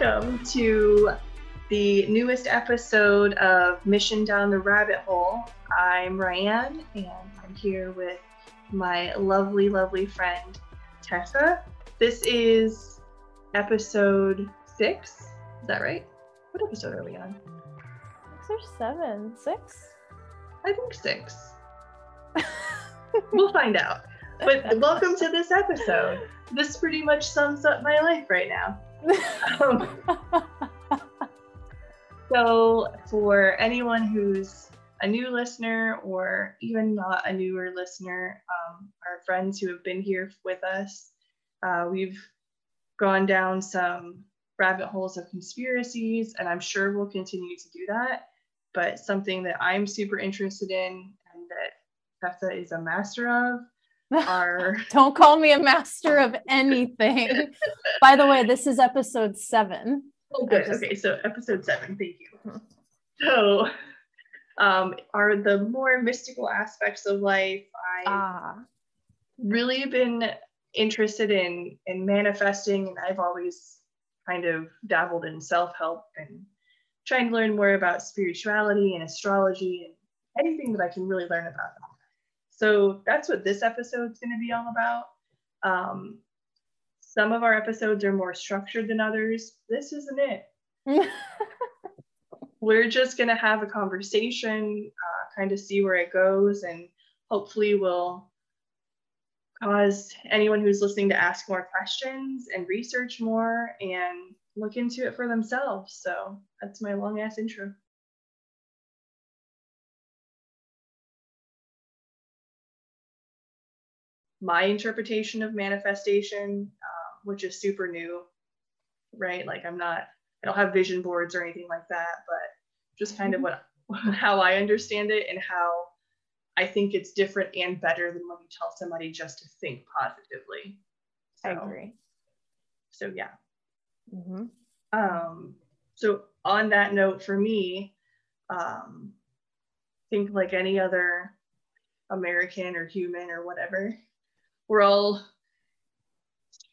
Welcome to the newest episode of Mission Down the Rabbit Hole. I'm Ryan, and I'm here with my lovely, lovely friend Tessa. This is episode six. Is that right? What episode are we on? Six or seven? Six? I think six. we'll find out. But welcome to this episode. This pretty much sums up my life right now. Um, so, for anyone who's a new listener or even not a newer listener, um, our friends who have been here with us, uh, we've gone down some rabbit holes of conspiracies, and I'm sure we'll continue to do that. But something that I'm super interested in and that Tessa is a master of are Don't call me a master of anything. By the way, this is episode seven. Oh, good. just- Okay, so episode seven. Thank you. So, um, are the more mystical aspects of life. I've Ah, really been interested in in manifesting, and I've always kind of dabbled in self help and trying to learn more about spirituality and astrology and anything that I can really learn about. So that's what this episode's going to be all about. Um, some of our episodes are more structured than others. This isn't it we're just going to have a conversation, uh, kind of see where it goes, and hopefully we'll cause anyone who's listening to ask more questions and research more and look into it for themselves. So that's my long ass intro. My interpretation of manifestation, uh, which is super new, right? Like I'm not I don't have vision boards or anything like that, but just kind of what how I understand it and how I think it's different and better than when you tell somebody just to think positively. I agree. So yeah. hmm Um, so on that note, for me, um, think like any other American or human or whatever, we're all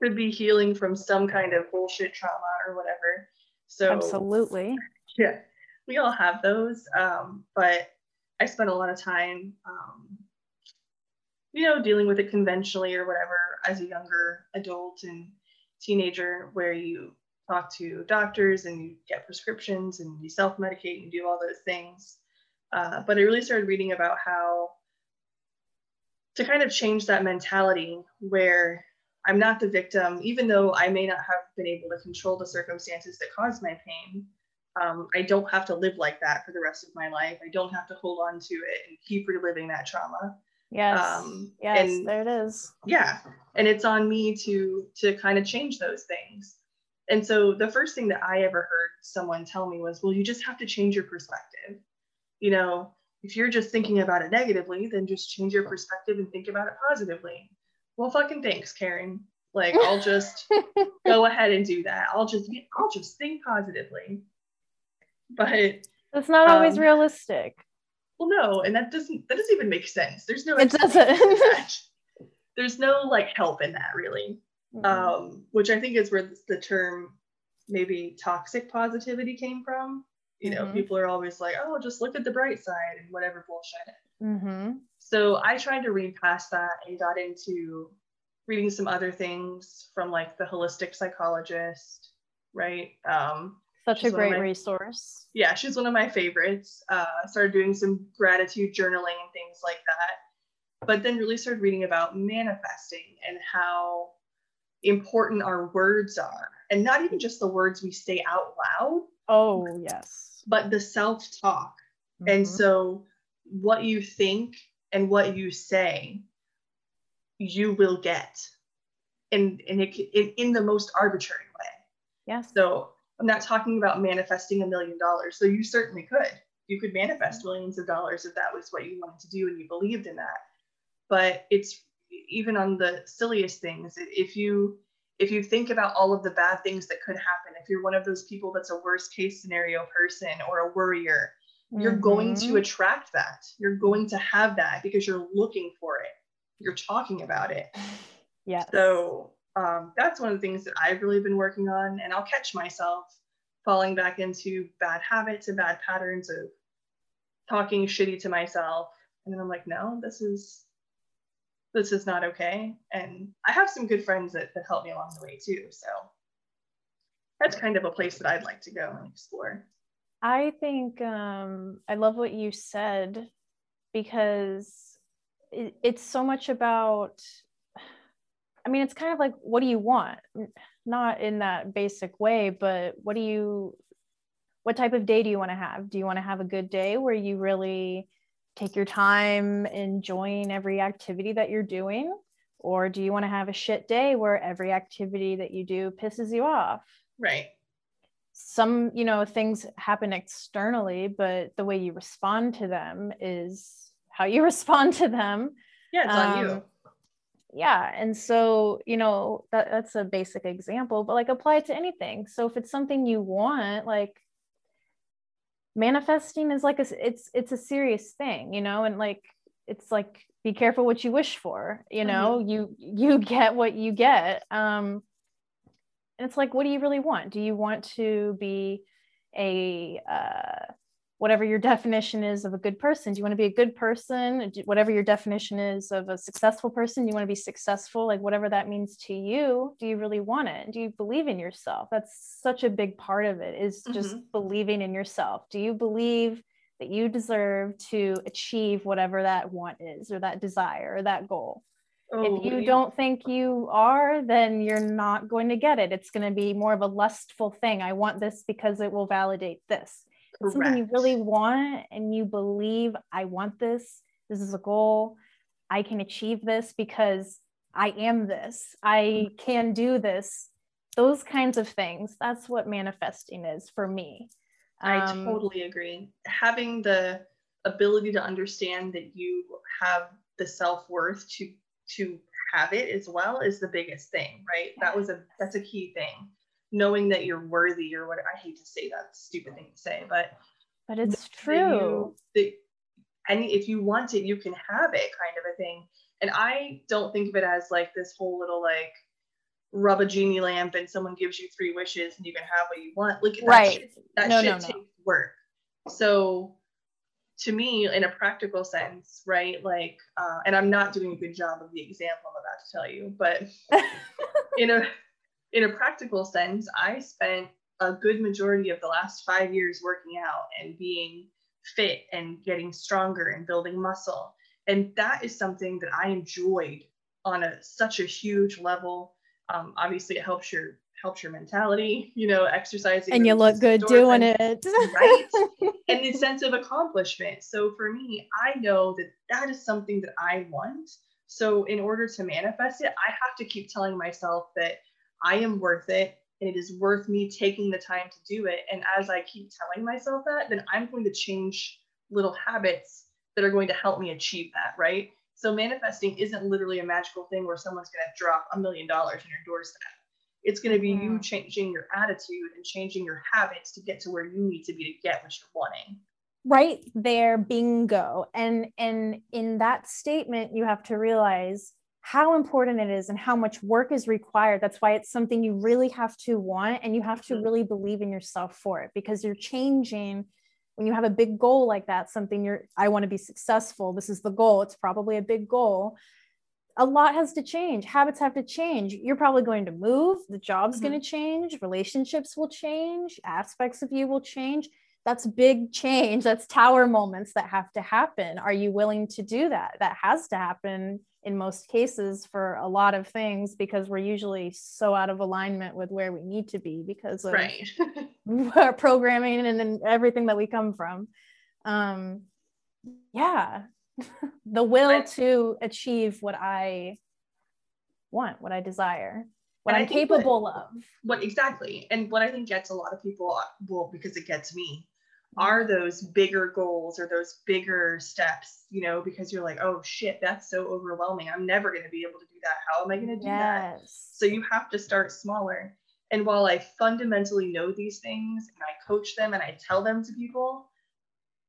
should be healing from some kind of bullshit trauma or whatever. So Absolutely. yeah, we all have those. Um, but I spent a lot of time, um, you know, dealing with it conventionally or whatever as a younger adult and teenager, where you talk to doctors and you get prescriptions and you self medicate and do all those things. Uh, but I really started reading about how to kind of change that mentality where I'm not the victim, even though I may not have been able to control the circumstances that caused my pain um, I don't have to live like that for the rest of my life. I don't have to hold on to it and keep reliving that trauma. Yes. Um, yes, and- there it is. Yeah, and it's on me to to kind of change those things. And so the first thing that I ever heard someone tell me was, "Well, you just have to change your perspective. You know, if you're just thinking about it negatively, then just change your perspective and think about it positively." Well, fucking thanks, Karen. Like, I'll just go ahead and do that. I'll just I'll just think positively. But It's not always Um, realistic. Well, no, and that doesn't that doesn't even make sense. There's no It doesn't. explanation for that. There's no like help in that really. Mhm. Um, which I think is where the term maybe toxic positivity came from. You know, Mhm. people are always like, oh, just look at the bright side and whatever bullshit. Mhm. So I tried to read past that and got into reading some other things from like the holistic psychologist, right? Um, Such a She's one of great my- resource. yeah, she's one of my favorites. Uh, started doing some gratitude journaling and things like that. But then really started reading about manifesting and how important our words are. And not even just the words we say out loud, Oh, yes. But the self talk. And Mhm. so, what you think and what you say, you will get. And, and it, in, in the most arbitrary way. yes. So I'm not talking about manifesting a million dollars. So you certainly could. You could manifest millions of dollars if that was what you wanted to do and you believed in that. But it's even on the silliest things. If you if you think about all of the bad things that could happen, if you're one of those people that's a worst case scenario person or a worrier, you're going to Mhm. attract that. You're going to have that because you're looking for it. You're talking about it. Yeah. So um, that's one of the things that I've really been working on. And I'll catch myself falling back into bad habits and bad patterns of talking shitty to myself. And then I'm like, no, this is this is not okay. And I have some good friends that, that help me along the way too. So that's kind of a place that I'd like to go and explore. I think um, I love what you said because it, it's so much about I mean, it's kind of like, what do you want? Not in that basic way, but what do you, what type of day do you want to have? Do you want to have a good day where you really take your time enjoying every activity that you're doing? Or do you want to have a shit day where every activity that you do pisses you off? Right. Some, you know, things happen externally, but the way you respond to them is how you respond to them. Yeah, it's um, on you um, yeah and so you know that, that's a basic example but like apply it to anything so if it's something you want like manifesting is like a it's it's a serious thing you know and like it's like be careful what you wish for you know mm-hmm. you you get what you get um and it's like what do you really want do you want to be a uh whatever your definition is of a good person. Do you want to be a good person? Whatever your definition is of a successful person, do you want to be successful? Like whatever that means to you, do you really want it? Do you believe in yourself? That's such a big part of it is just mm-hmm. believing in yourself. Do you believe that you deserve to achieve whatever that want is or that desire or that goal? Oh, if you yeah. don't think you are, then you're not going to get it. It's going to be more of a lustful thing. I want this because it will validate this Correct. something you really want and you believe I want this, this is a goal, I can achieve this because I am this, I can do this, those kinds of things. That's what manifesting is for me. I um, totally agree. Having the ability to understand that you have the self-worth to to have it as well is the biggest thing, right? That was a that's a key thing knowing that you're worthy or what I hate to say that stupid thing to say, but but it's true. That you, that, and if you want it, you can have it kind of a thing. And I don't think of it as like this whole little like rub a genie lamp and someone gives you three wishes and you can have what you want. Like that right. shit, that no, shit no, no. takes work. So to me, in a practical sense, right? Like, uh, and I'm not doing a good job of the example I'm about to tell you, but you a in a practical sense, I spent a good majority of the last five years working out and being fit and getting stronger and building muscle. And that is something that I enjoyed on a such a huge level. Um, obviously, it helps your helps your mentality, you know, exercising. And you look good doing it. right. And the sense of accomplishment. So for me, I know that that is something that I want. So in order to manifest it, I have to keep telling myself that I am worth it and it is worth me taking the time to do it. And as I keep telling myself that, then I'm going to change little habits that are going to help me achieve that, right? So manifesting isn't literally a magical thing where someone's going to drop a million dollars on your doorstep. It's going to be you changing your attitude and changing your habits to get to where you need to be to get what you're wanting. Right there, bingo. And and in that statement, you have to realize how important it is and how much work is required. That's why it's something you really have to want and you have to mm-hmm. really believe in yourself for it because you're changing when you have a big goal like that, something you're, I want to be successful. This is the goal. It's probably a big goal. A lot has to change. Habits have to change. You're probably going to move. The job's mm-hmm. going to change. Relationships will change. Aspects of you will change. That's big change. That's tower moments that have to happen. Are you willing to do that? That has to happen in most cases for a lot of things because we're usually so out of alignment with where we need to be because of right. our programming and then everything that we come from. Um, yeah, the will to achieve what I want, what I desire, what and I'm capable what, of. What exactly? And what I think gets a lot of people, well, because it gets me, are those bigger goals or those bigger steps, you know, because you're like, oh shit, that's so overwhelming. I'm never going to be able to do that. How am I going to do yes. that? So you have to start smaller. And while I fundamentally know these things and I coach them and I tell them to people,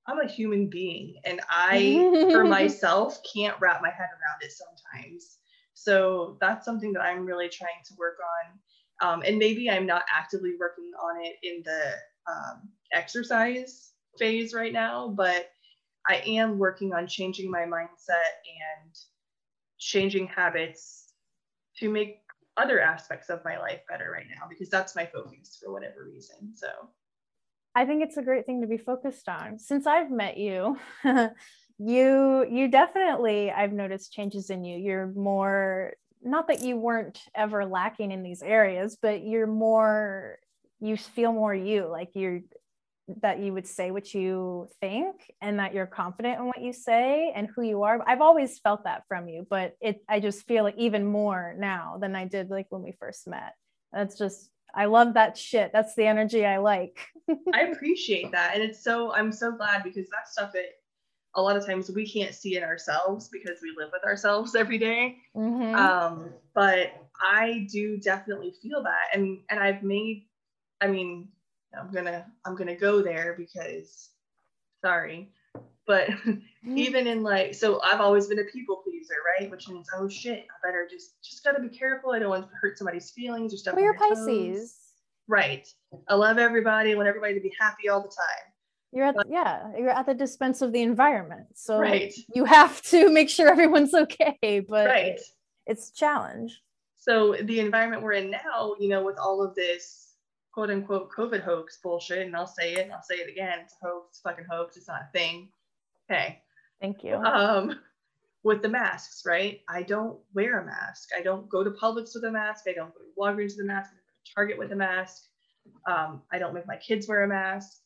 I'm a human being and I, for myself, can't wrap my head around it sometimes. So that's something that I'm really trying to work on. Um, and maybe I'm not actively working on it in the um, exercise phase right now, but I am working on changing my mindset and changing habits to make other aspects of my life better right now because that's my focus for whatever reason. So I think it's a great thing to be focused on. Since I've met you, you you definitely I've noticed changes in you. You're more not that you weren't ever lacking in these areas, but you're more you feel more you like you're that you would say what you think and that you're confident in what you say and who you are. I've always felt that from you, but it I just feel like even more now than I did like when we first met. That's just I love that shit. That's the energy I like. I appreciate that. And it's so I'm so glad because that stuff it a lot of times we can't see in ourselves because we live with ourselves every day. Mm-hmm. Um, but I do definitely feel that. And and I've made I mean I'm gonna I'm gonna go there because sorry, but mm-hmm. even in like so I've always been a people pleaser, right? Which means oh shit, I better just just gotta be careful. I don't want to hurt somebody's feelings or stuff. You're Pisces. Toes. Right. I love everybody. I want everybody to be happy all the time. You're at but, yeah, you're at the dispense of the environment. So right. you have to make sure everyone's okay. But right. it's challenge. So the environment we're in now, you know, with all of this quote unquote COVID hoax bullshit, and I'll say it and I'll say it again. It's a hoax, it's a fucking hoax, it's not a thing. Okay. Thank you. Um, with the masks, right? I don't wear a mask. I don't go to Publix with a mask. I don't go to Walgreens with a mask. I go to Target with a mask. Um, I don't make my kids wear a mask.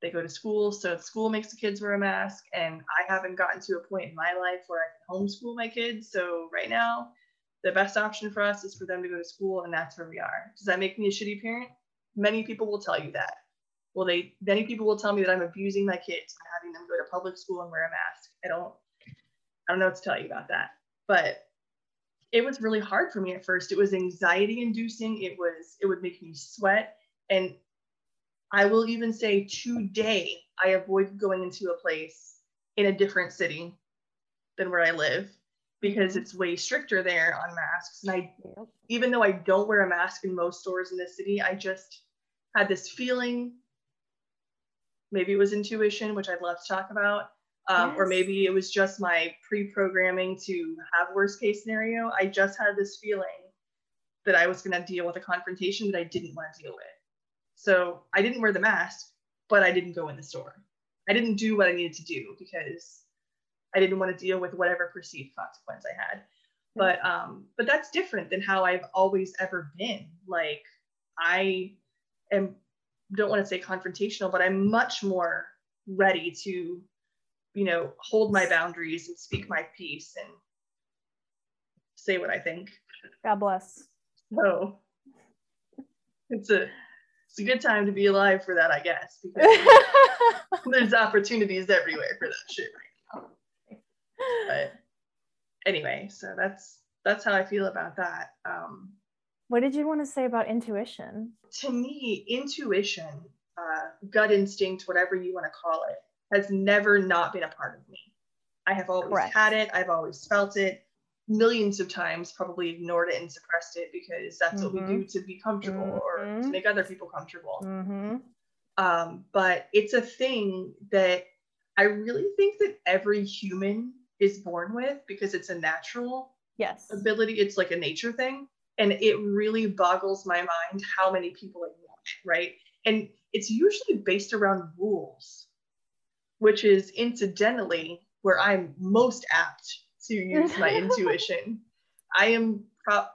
They go to school, so school makes the kids wear a mask. And I haven't gotten to a point in my life where I can homeschool my kids. So right now, the best option for us is for them to go to school and that's where we are. Does that make me a shitty parent? Many people will tell you that. Well they many people will tell me that i'm abusing my kids by having them go to public school and wear a mask. I don't i don't know what to tell you about that. But it was really hard for me at first. It was anxiety inducing. It was it would make me sweat. And i will even say today i avoid going into a place in a different city than where i live because it's way stricter there on masks. And I, yep. even though I don't wear a mask in most stores in the city, I just had this feeling. Maybe it was intuition, which I'd love to talk about, um, yes. or maybe it was just my pre-programming to have worst case scenario. I just had this feeling that I was going to deal with a confrontation that I didn't want to deal with. So I didn't wear the mask, but I didn't go in the store. I didn't do what I needed to do because I didn't want to deal with whatever perceived consequence I had. But um, but that's different than how I've always ever been. Like I am don't want to say confrontational, but I'm much more ready to, you know, hold my boundaries and speak my piece and say what I think. God bless. So it's a it's a good time to be alive for that, I guess, because there's opportunities everywhere for that shit right but anyway, so that's that's how I feel about that. Um, what did you want to say about intuition? To me, intuition, uh, gut instinct, whatever you want to call it, has never not been a part of me. I have always Correct. had it. I've always felt it. Millions of times, probably ignored it and suppressed it because that's mm-hmm. what we do mm-hmm. to be comfortable mm-hmm. or to make other people comfortable. Mm-hmm. Um, but it's a thing that I really think that every human is born with because it's a natural yes ability. It's like a nature thing. And it really boggles my mind how many people ignore it, right? And it's usually based around rules, which is incidentally where I'm most apt to use my intuition. I am pro-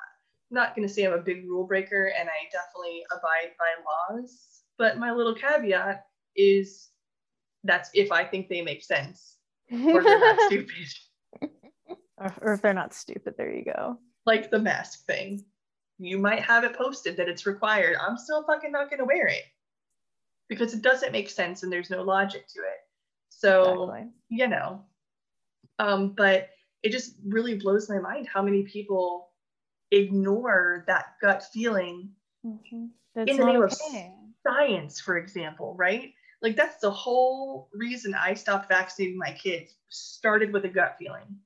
not going to say I'm a big rule breaker and I definitely abide by laws, but my little caveat is that's if I think they make sense or if they're not stupid. Or if they're not stupid, there you go. Like the mask thing. You might have it posted that it's required. I'm still fucking not going to wear it because it doesn't make sense and there's no logic to it. So, exactly. you know, um, but it just really blows my mind how many people ignore that gut feeling mm-hmm. in the name okay. of science, for example, right? Like that's the whole reason I stopped vaccinating my kids. Started with a gut feeling.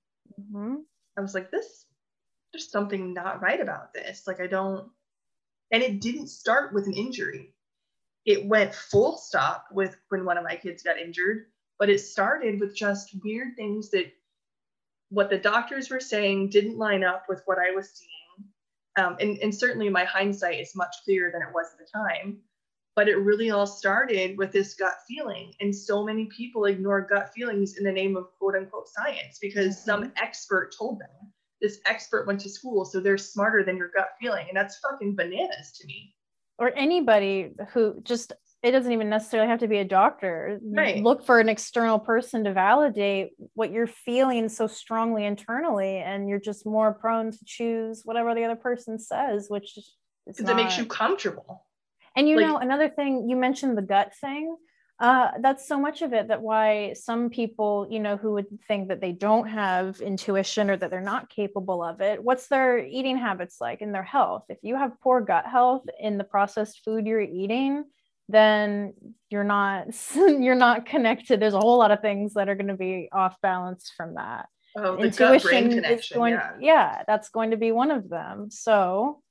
Mm-hmm. I was like, this there's something not right about this. Like I don't and it didn't start with an injury. It went full stop with when one of my kids got injured, but it started with just weird things that what the doctors were saying didn't line up with what I was seeing. Um, and, and certainly my hindsight is much clearer than it was at the time. But it really all started with this gut feeling. And so many people ignore gut feelings in the name of quote unquote science because mm-hmm. some expert told them. This expert went to school, so they're smarter than your gut feeling. And that's fucking bananas to me. Or anybody who just it doesn't even necessarily have to be a doctor. Right. Look for an external person to validate what you're feeling so strongly internally, and you're just more prone to choose whatever the other person says, which is because it makes you comfortable. And you like, know, another thing you mentioned the gut thing. Uh, that's so much of it that why some people, you know, who would think that they don't have intuition or that they're not capable of it, what's their eating habits like in their health? If you have poor gut health in the processed food you're eating, then you're not you're not connected there's a whole lot of things that are going to be off balance from that oh, intuition is going yeah. yeah that's going to be one of them so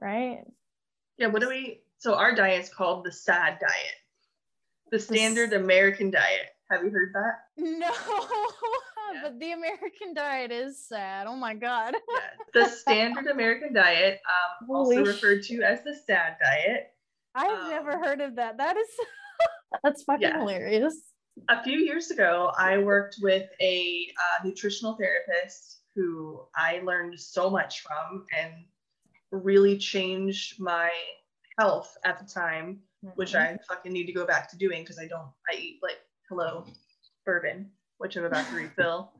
right yeah what do we so our diet is called the sad diet the standard american diet have you heard that no yeah. but the american diet is sad oh my god yeah. the standard american diet um, also referred to as the sad diet I've um, never heard of that. That is that's fucking yeah. hilarious. A few years ago, I worked with a uh, nutritional therapist who I learned so much from and really changed my health at the time, mm-hmm. which I fucking need to go back to doing because I don't, I eat like, hello, bourbon, which I'm about to refill,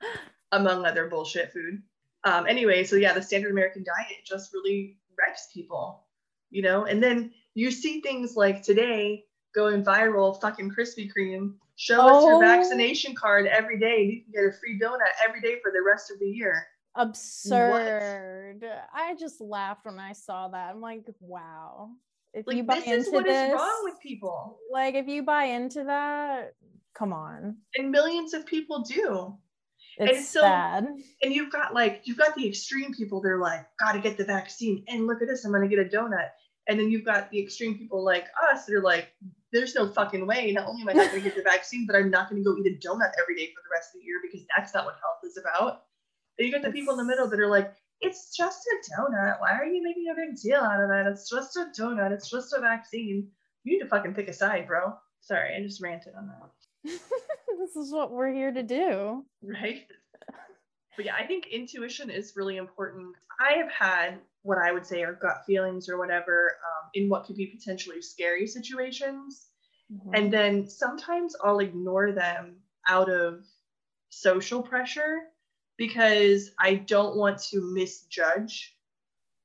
among other bullshit food. Um, anyway, so yeah, the standard American diet just really wrecks people, you know, and then you see things like today going viral, fucking Krispy Kreme. Show oh. us your oh. vaccination card every day. You can get a free donut every day for the rest of the year. Absurd. What? I just laughed when I saw that. I'm like, wow. If like, you buy this into is what this, is what is wrong with people. Like, if you buy into that, come on. And millions of people do. It's and so, sad. And you've got like you've got the extreme people. They're like, gotta get the vaccine. And look at this, I'm gonna get a donut. And then you've got the extreme people like us that are like, there's no fucking way. Not only am I not going to get the vaccine, but I'm not going to go eat a donut every day for the rest of the year because that's not what health is about. You get the people in the middle that are like, it's just a donut. Why are you making a big deal out of that? It's just a donut. It's just a vaccine. You need to fucking pick a side, bro. Sorry, I just ranted on that. this is what we're here to do. Right? But yeah, I think intuition is really important. I have had what I would say are gut feelings or whatever um, in what could be potentially scary situations. Mm-hmm. And then sometimes I'll ignore them out of social pressure because I don't want to misjudge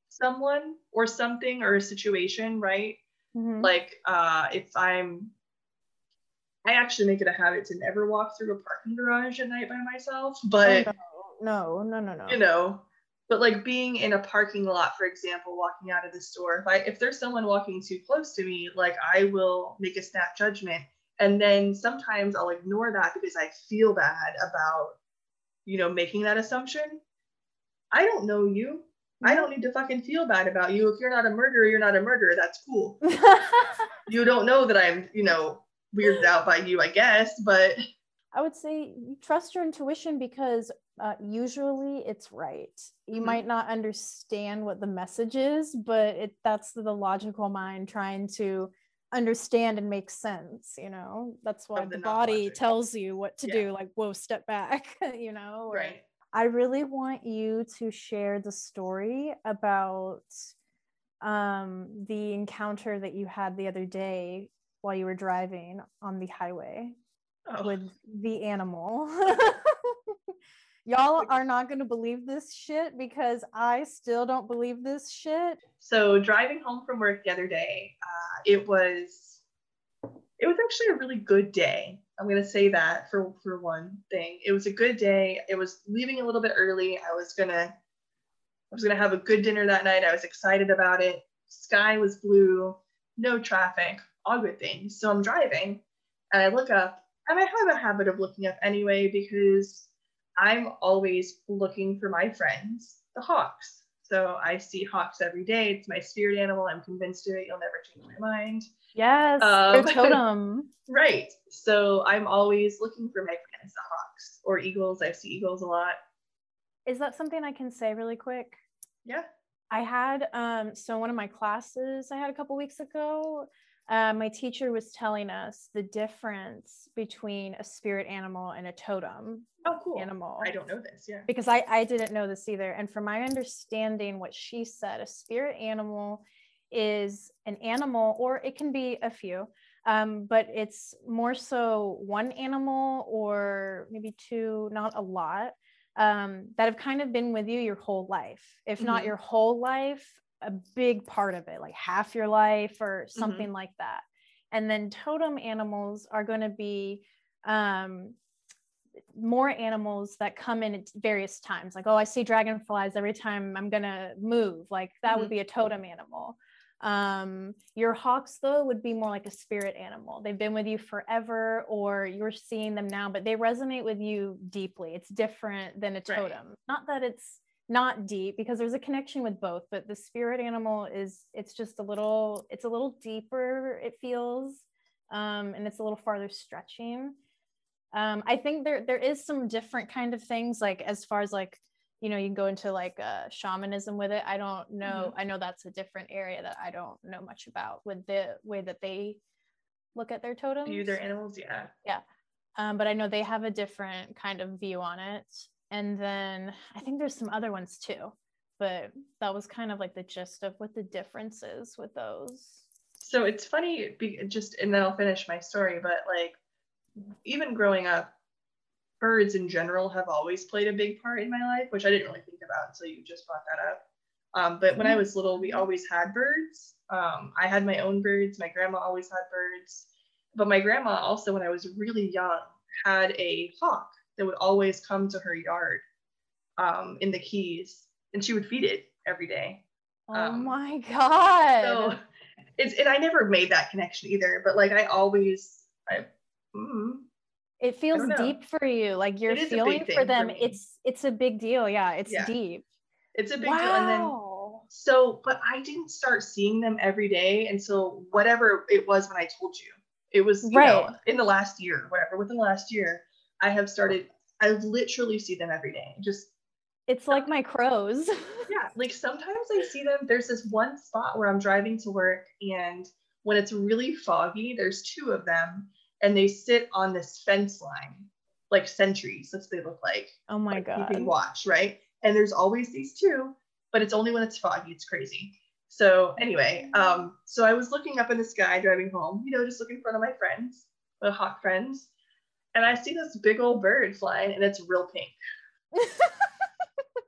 someone or something or a situation, right? Mm-hmm. Like uh, if I'm, I actually make it a habit to never walk through a parking garage at night by myself, but. Oh, no no, no, no, no. You know, but like being in a parking lot, for example, walking out of the store, if I if there's someone walking too close to me, like I will make a snap judgment. And then sometimes I'll ignore that because I feel bad about, you know, making that assumption. I don't know you. I don't need to fucking feel bad about you. If you're not a murderer, you're not a murderer. That's cool. you don't know that I'm, you know, weirded out by you, I guess, but I would say trust your intuition because uh, usually it's right. You mm-hmm. might not understand what the message is, but it that's the logical mind trying to understand and make sense. You know, that's why the, the body tells you what to yeah. do. Like, whoa, step back. you know, right. I really want you to share the story about um, the encounter that you had the other day while you were driving on the highway oh. with the animal. Y'all are not going to believe this shit because I still don't believe this shit. So driving home from work the other day, uh, it was it was actually a really good day. I'm gonna say that for for one thing. It was a good day. It was leaving a little bit early. I was gonna I was gonna have a good dinner that night. I was excited about it. Sky was blue, no traffic, all good things. So I'm driving and I look up and I have a habit of looking up anyway because I'm always looking for my friends the hawks. So I see hawks every day. It's my spirit animal. I'm convinced of it. You'll never change my mind. Yes, um, totem. right. So I'm always looking for my friends, the hawks or eagles. I see eagles a lot. Is that something I can say really quick? Yeah. I had um so one of my classes I had a couple weeks ago uh, my teacher was telling us the difference between a spirit animal and a totem oh, cool. animal. I don't know this, yeah. Because I, I didn't know this either. And from my understanding, what she said, a spirit animal is an animal, or it can be a few, um, but it's more so one animal or maybe two, not a lot, um, that have kind of been with you your whole life. If mm-hmm. not your whole life, a big part of it, like half your life or mm-hmm. something mm-hmm. like that. And then totem animals are going to be um, more animals that come in at various times. Like, oh, I see dragonflies every time I'm going to move. Like, that mm-hmm. would be a totem animal. Um, your hawks, though, would be more like a spirit animal. They've been with you forever, or you're seeing them now, but they resonate with you deeply. It's different than a totem. Right. Not that it's not deep because there's a connection with both but the spirit animal is it's just a little it's a little deeper it feels um, and it's a little farther stretching. Um, i think there there is some different kind of things like as far as like you know you can go into like uh, shamanism with it. I don't know mm-hmm. i know that's a different area that i don't know much about with the way that they look at their totems. view their animals yeah. Yeah. Um, but i know they have a different kind of view on it and then I think there's some other ones too, but that was kind of like the gist of what the difference is with those. So it's funny, just and then I'll finish my story. But like, even growing up, birds in general have always played a big part in my life, which I didn't really think about until you just brought that up. Um, but when I was little, we always had birds. Um, I had my own birds. My grandma always had birds. But my grandma also, when I was really young, had a hawk that would always come to her yard um, in the Keys, and she would feed it every day. Oh um, my god! So it's and I never made that connection either, but like I always, I. Mm, it feels deep for you, like you're feeling for them. For it's it's a big deal. Yeah, it's yeah. deep. It's a big wow. deal, and then so, but I didn't start seeing them every day until whatever it was when I told you. It was you right. know in the last year, whatever within the last year. I have started, I literally see them every day. Just it's like my crows. yeah, like sometimes I see them. There's this one spot where I'm driving to work, and when it's really foggy, there's two of them, and they sit on this fence line, like sentries. That's what they look like. Oh my like god! Keeping watch, right? And there's always these two, but it's only when it's foggy. It's crazy. So anyway, um, so I was looking up in the sky driving home, you know, just looking for one of my friends, my hawk friends, and I see this big old bird flying, and it's real pink.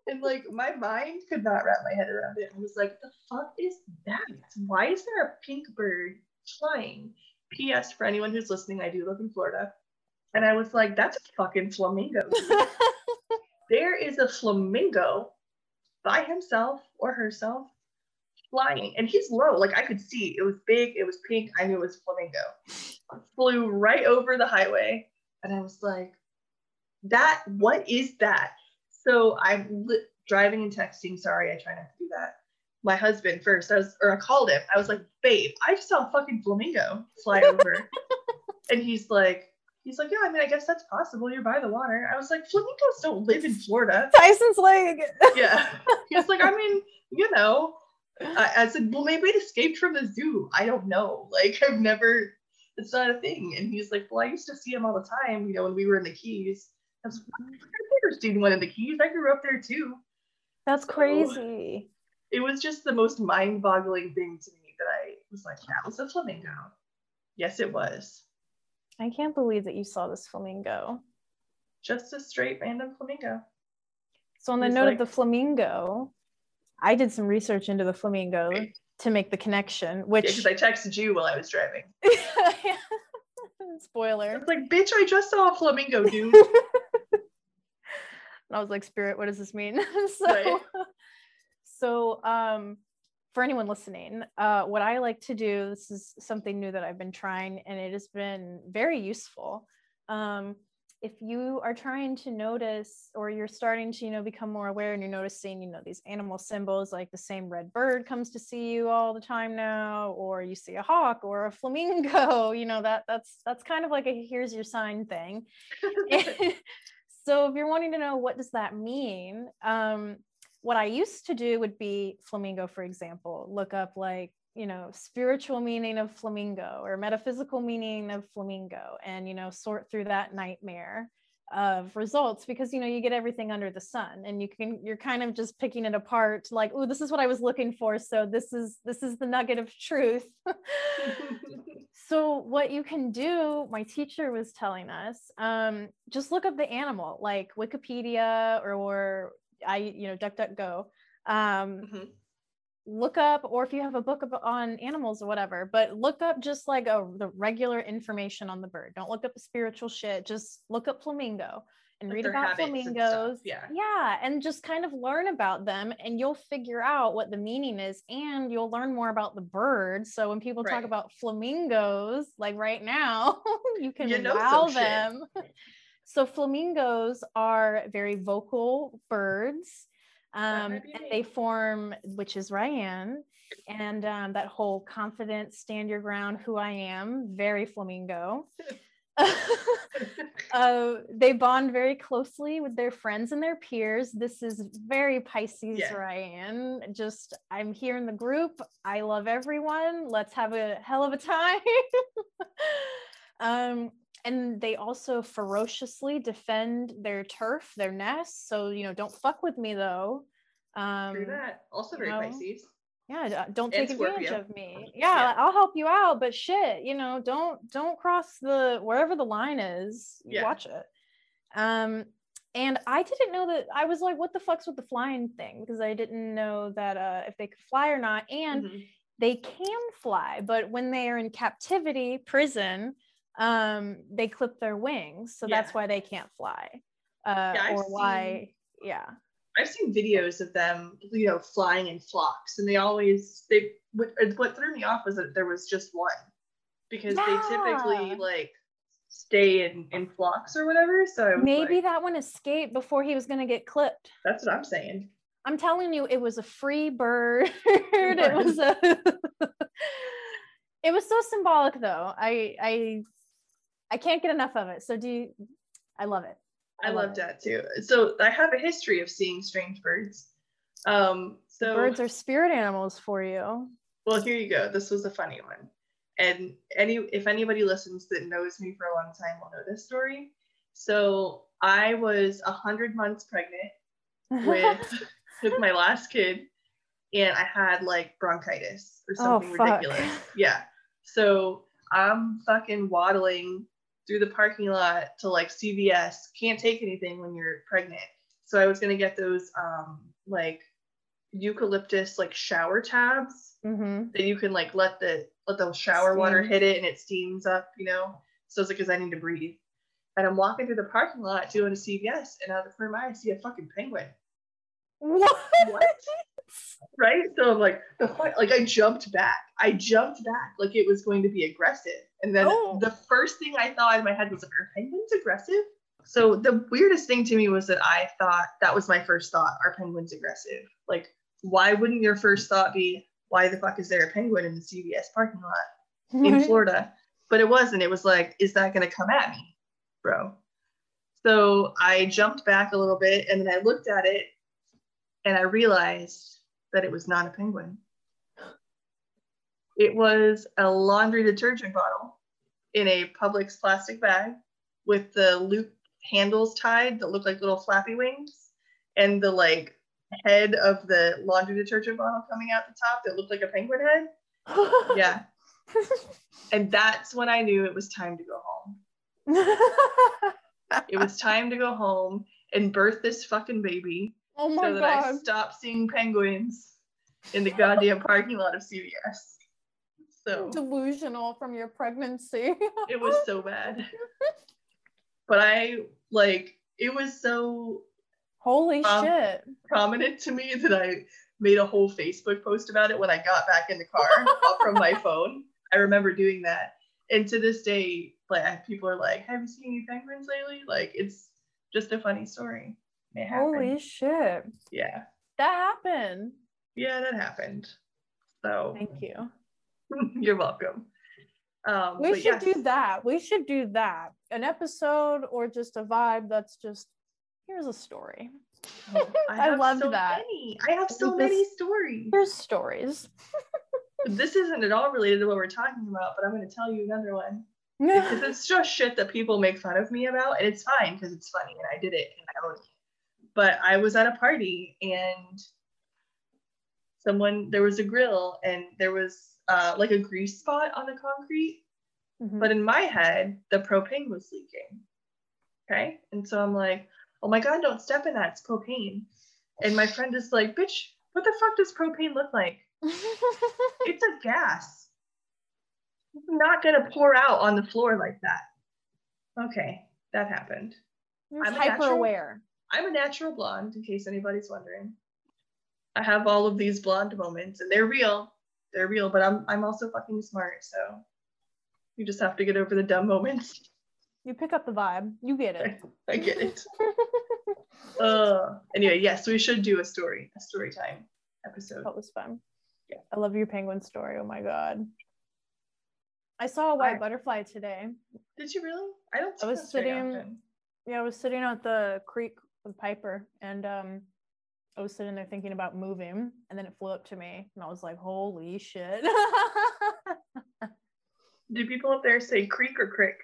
and like my mind could not wrap my head around it. I was like, the fuck is that? Why is there a pink bird flying? P.S. For anyone who's listening, I do live in Florida. And I was like, that's a fucking flamingo. there is a flamingo by himself or herself flying. And he's low. Like I could see it was big, it was pink. I knew it was flamingo. Flew right over the highway and I was like, that, what is that? So I'm li- driving and texting. Sorry, I try not to do that. My husband first, I was, or I called him. I was like, babe, I just saw a fucking flamingo fly over. and he's like, he's like, yeah, I mean, I guess that's possible. You're by the water. I was like, flamingos don't live in Florida. Tyson's leg. yeah. He's like, I mean, you know, I, I, said, well, maybe it escaped from the zoo. I don't know. Like, I've never it's not a thing. And he's like, well, I used to see him all the time, you know, when we were in the Keys. I was like, seen one in the Keys. I grew up there too. That's so crazy. It was just the most mind-boggling thing to me that I was like, that was a flamingo. Yes, it was. I can't believe that you saw this flamingo. Just a straight random flamingo. So on the note like, of the flamingo, I did some research into the flamingo to make the connection, which because yeah, I texted you while I was driving. Spoiler. It's like, bitch, I just saw a flamingo, dude. and I was like, Spirit, what does this mean? so, right. so um, for anyone listening, uh, what I like to do, this is something new that I've been trying, and it has been very useful. Um, if you are trying to notice or you're starting to you know become more aware and you're noticing you know these animal symbols like the same red bird comes to see you all the time now or you see a hawk or a flamingo you know that that's that's kind of like a here's your sign thing. So if you're wanting to know what does that mean um, what i used to do would be flamingo for example look up like you know spiritual meaning of flamingo or metaphysical meaning of flamingo and you know sort through that nightmare of results because you know you get everything under the sun and you can you're kind of just picking it apart like oh this is what i was looking for so this is this is the nugget of truth. So what you can do my teacher was telling us um, just look up the animal like wikipedia or, or i you know duckduckgo um, mm-hmm look up or if you have a book on animals or whatever but look up just like a, the regular information on the bird. Don't look up spiritual shit just look up flamingo and read about flamingos. yeah. Yeah and just kind of learn about them and you'll figure out what the meaning is and you'll learn more about the bird. So when people right. talk about flamingos like right now you can you know wow them. So flamingos are very vocal birds um, and they form, which is Ryan, and um, that whole confident, stand your ground, who I am, very flamingo. uh, they bond very closely with their friends and their peers. This is very Pisces yeah. Ryan. Just, I'm here in the group. I love everyone. Let's have a hell of a time. um, and they also ferociously defend their turf, their nests. So you know, don't fuck with me though. Um, True that. Also very you know, Pisces. Yeah, don't take advantage of me. Yeah, yeah, I'll help you out, but shit, you know, don't don't cross the wherever the line is. Yeah. Watch it. Um, and I didn't know that. I was like, what the fuck's with the flying thing? Because I didn't know that uh, if they could fly or not. And mm-hmm. they can fly, but when they are in captivity, prison, um they clip their wings so yeah. that's why they can't fly uh yeah, or why yeah. I've seen videos of them you know flying in flocks and they always they what, what threw me off was that there was just one because yeah. they typically like stay in in flocks or whatever so maybe like, that one escaped before he was going to get clipped. That's what i'm saying. I'm telling you it was a free bird. It was a it was so symbolic though. I i I can't get enough of it. So do you, I love it. I, I love, love that too. So I have a history of seeing strange birds. Um, so birds are spirit animals for you. Well, here you go. This was a funny one. And any if anybody listens that knows me for a long time will know this story. So I was a hundred months pregnant with with my last kid, and I had like bronchitis or oh, something oh, ridiculous. Yeah. So I'm fucking waddling through the parking lot to like CVS. Can't take anything when you're pregnant. So I was gonna get those um like eucalyptus like shower tabs mm-hmm. that you can like let the let the shower Steam. water hit it and it steams up, you know. So it's like because I need to breathe. And I'm walking through the parking lot doing a CVS, and out of the corner of my eye, I see a fucking penguin. What? what? Right? So I'm like, the like I jumped back. I jumped back like it was going to be aggressive. And then oh. the first thing I thought in my head was like, are penguins aggressive? So the weirdest thing to me was that I thought that was my first thought, are penguins aggressive? Like, why wouldn't your first thought be, why the fuck is there a penguin in the CVS parking lot in Florida? But it wasn't. It was like, is that gonna come at me, bro? So I jumped back a little bit and then I looked at it and I realized that it was not a penguin. It was a laundry detergent bottle in a Publix plastic bag with the loop handles tied that looked like little flappy wings and the like head of the laundry detergent bottle coming out the top that looked like a penguin head. yeah. and that's when I knew it was time to go home. it was time to go home and birth this fucking baby Oh my so that God. I stopped seeing penguins in the goddamn parking lot of CVS. So delusional from your pregnancy. it was so bad. But I like it was so holy um, shit prominent to me that I made a whole Facebook post about it when I got back in the car from my phone. I remember doing that. And to this day, like people are like, "Have you seen any penguins lately?" Like it's just a funny story. It Holy shit! Yeah, that happened. Yeah, that happened. So thank you. You're welcome. Um, we should yes. do that. We should do that. An episode or just a vibe that's just here's a story. Oh, I, I love so that. Many. I have so this, many stories. Here's stories. this isn't at all related to what we're talking about, but I'm going to tell you another one. because it's just shit that people make fun of me about, and it's fine because it's funny and I did it and I own it. But I was at a party and someone there was a grill and there was uh, like a grease spot on the concrete. Mm-hmm. But in my head, the propane was leaking. Okay. And so I'm like, oh my God, don't step in that. It's propane. And my friend is like, bitch, what the fuck does propane look like? it's a gas. It's not going to pour out on the floor like that. Okay. That happened. You're I'm hyper aware. I'm a natural blonde, in case anybody's wondering. I have all of these blonde moments, and they're real they're real, but I'm I'm also fucking smart, so you just have to get over the dumb moments. You pick up the vibe. You get it. I, get it. uh anyway, yes, we should do a story, a story time episode. That was fun. Yeah. I love your penguin story. Oh my god. I saw a white I, butterfly today. Did you really? I don't I was sitting yeah, I was sitting at the creek with Piper and um I was sitting there thinking about moving, and then it flew up to me, and I was like, "Holy shit!" Do people up there say creek or crick?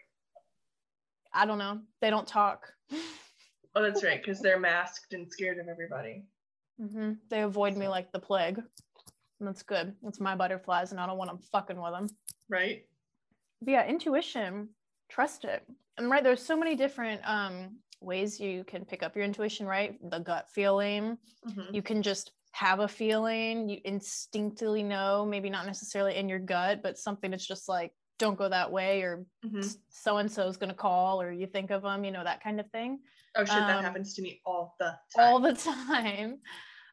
I don't know. They don't talk. oh, that's right, because they're masked and scared of everybody. Mm-hmm. They avoid me like the plague. And that's good. That's my butterflies, and I don't want them fucking with them. Right. But yeah, intuition. Trust it. And right, there's so many different um ways you can pick up your intuition, right? The gut feeling. Mm-hmm. You can just have a feeling, you instinctively know, maybe not necessarily in your gut, but something that's just like, don't go that way, or so and so is going to call, or you think of them, you know, that kind of thing. Oh, shit, um, that happens to me all the time. All the time.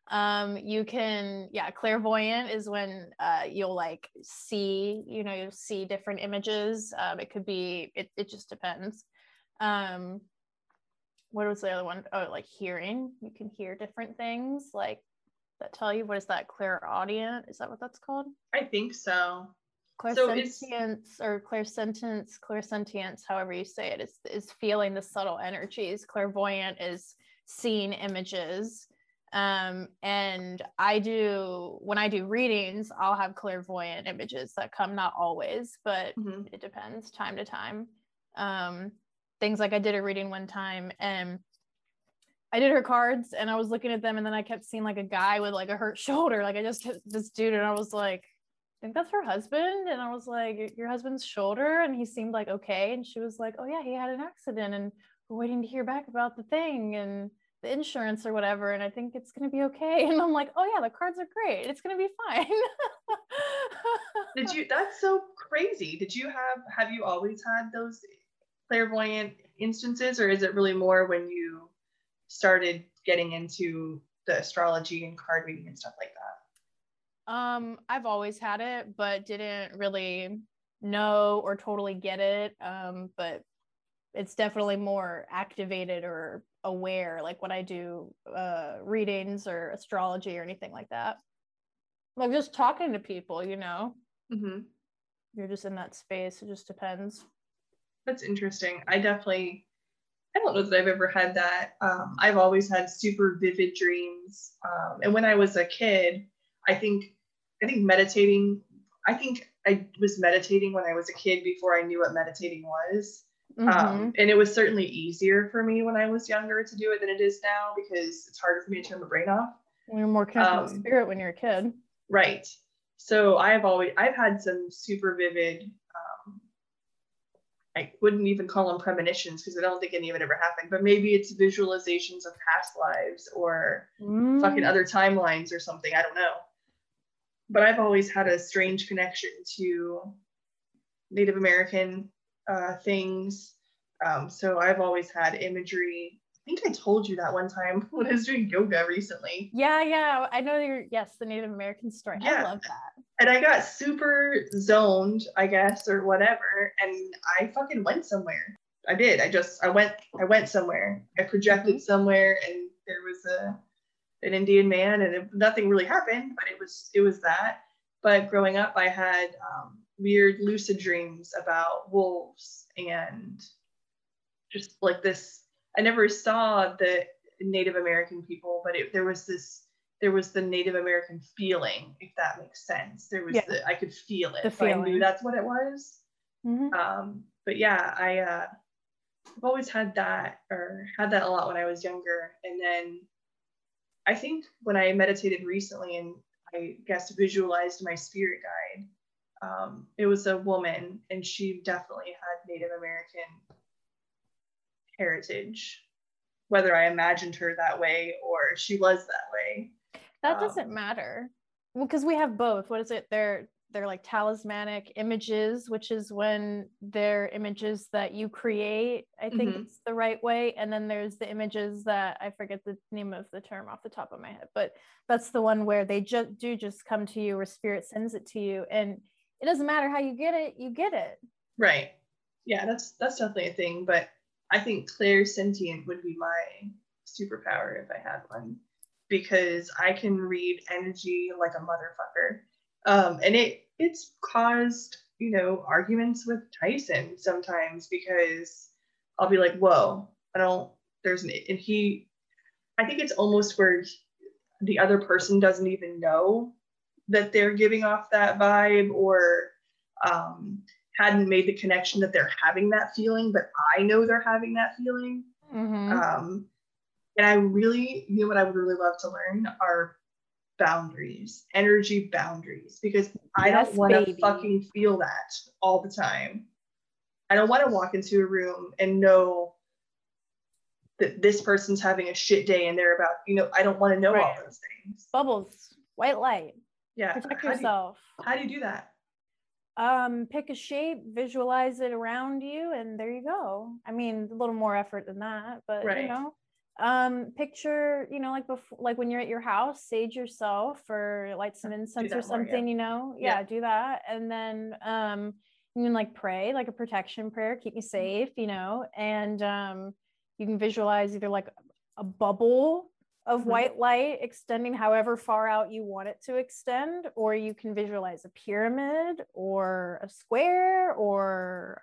Um, you can, yeah, clairvoyant is when uh, you'll like see, you know, you see different images. Um, it could be, it, it just depends. Um, what was the other one? Oh, like hearing. You can hear different things like that tell you what is that clairaudient? Is that what that's called? I think so. Clairsentience so or clairsentience, clairsentience, however you say it, is is feeling the subtle energies. Clairvoyant is seeing images. Um, and I do when I do readings, I'll have clairvoyant images that come, not always, but mm-hmm. it depends time to time. Um, things like I did a reading one time and I did her cards and I was looking at them and then I kept seeing like a guy with like a hurt shoulder. Like I just hit this dude and I was like, I think that's her husband. And I was like, Your husband's shoulder? And he seemed like okay. And she was like, Oh yeah, he had an accident and we're waiting to hear back about the thing and the insurance or whatever. And I think it's gonna be okay. And I'm like, Oh yeah, the cards are great. It's gonna be fine. Did you that's so crazy. Did you have have you always had those clairvoyant instances, or is it really more when you started getting into the astrology and card reading and stuff like that? Um, I've always had it, but didn't really know or totally get it. Um, but it's definitely more activated or aware, like when I do uh, readings or astrology or anything like that. Like just talking to people, you know. Mm-hmm. You're just in that space. It just depends. That's interesting. I definitely, I don't know that I've ever had that. Um, I've always had super vivid dreams. Um, and when I was a kid, I think, I think meditating, I think I was meditating when I was a kid before I knew what meditating was. Um, mm-hmm. Um, and it was certainly easier for me when I was younger to do it than it is now because it's harder for me to turn my brain off. You're more connected um, spirit when you're a kid. Right. So I've always I've had some super vivid I wouldn't even call them premonitions because I don't think any of it ever happened, but maybe it's visualizations of past lives or mm. fucking other timelines or something. I don't know. But I've always had a strange connection to Native American uh, things. Um, so I've always had imagery. I think I told you that one time when I was doing yoga recently. Yeah, yeah. I know you're, yes, the Native American story. Yeah. I love that. And I got super zoned, I guess, or whatever, and I fucking went somewhere. I did. I just I went I went somewhere. I projected somewhere, and there was a an Indian man, and it, nothing really happened, but it was it was that. But growing up, I had um, weird lucid dreams about wolves and just like this. I never saw the Native American people, but it, there was this there was the Native American feeling, if that makes sense. There was yeah. the, I could feel it. The I knew that's what it was. Mm-hmm. Um, but yeah, I uh, I've always had that or had that a lot when I was younger. And then I think when I meditated recently and I guess visualized my spirit guide, um, it was a woman and she definitely had Native American heritage, whether I imagined her that way or she was that way. That doesn't um, matter. Well, because we have both. What is it? They're they're like talismanic images, which is when they're images that you create. I think mm-hmm. it's the right way. And then there's the images that I forget the name of the term off the top of my head, but that's the one where they just do just come to you or spirit sends it to you. And it doesn't matter how you get it, you get it. Right. Yeah, that's that's definitely a thing. But I think clairsentient would be my superpower if I had one because I can read energy like a motherfucker. Um, and it it's caused, you know, arguments with Tyson sometimes because I'll be like, whoa, I don't, there's an, and he, I think it's almost where the other person doesn't even know that they're giving off that vibe or um, hadn't made the connection that they're having that feeling, but I know they're having that feeling. Mm-hmm. Um, and I really, you know what I would really love to learn are boundaries, energy boundaries, because I yes, don't want to fucking feel that all the time. I don't want to walk into a room and know that this person's having a shit day and they're about, you know, I don't want to know right. all those things. Bubbles, white light. Yeah. Protect how yourself. Do you, how do you do that? Um, pick a shape, visualize it around you, and there you go. I mean, a little more effort than that, but right. you know, um picture you know like before like when you're at your house sage yourself or light some incense or something more, yeah. you know yeah, yeah, do that and then um you can like pray like a protection prayer keep me mm-hmm. safe you know and um you can visualize either like a bubble of mm-hmm. white light extending however far out you want it to extend or you can visualize a pyramid or a square or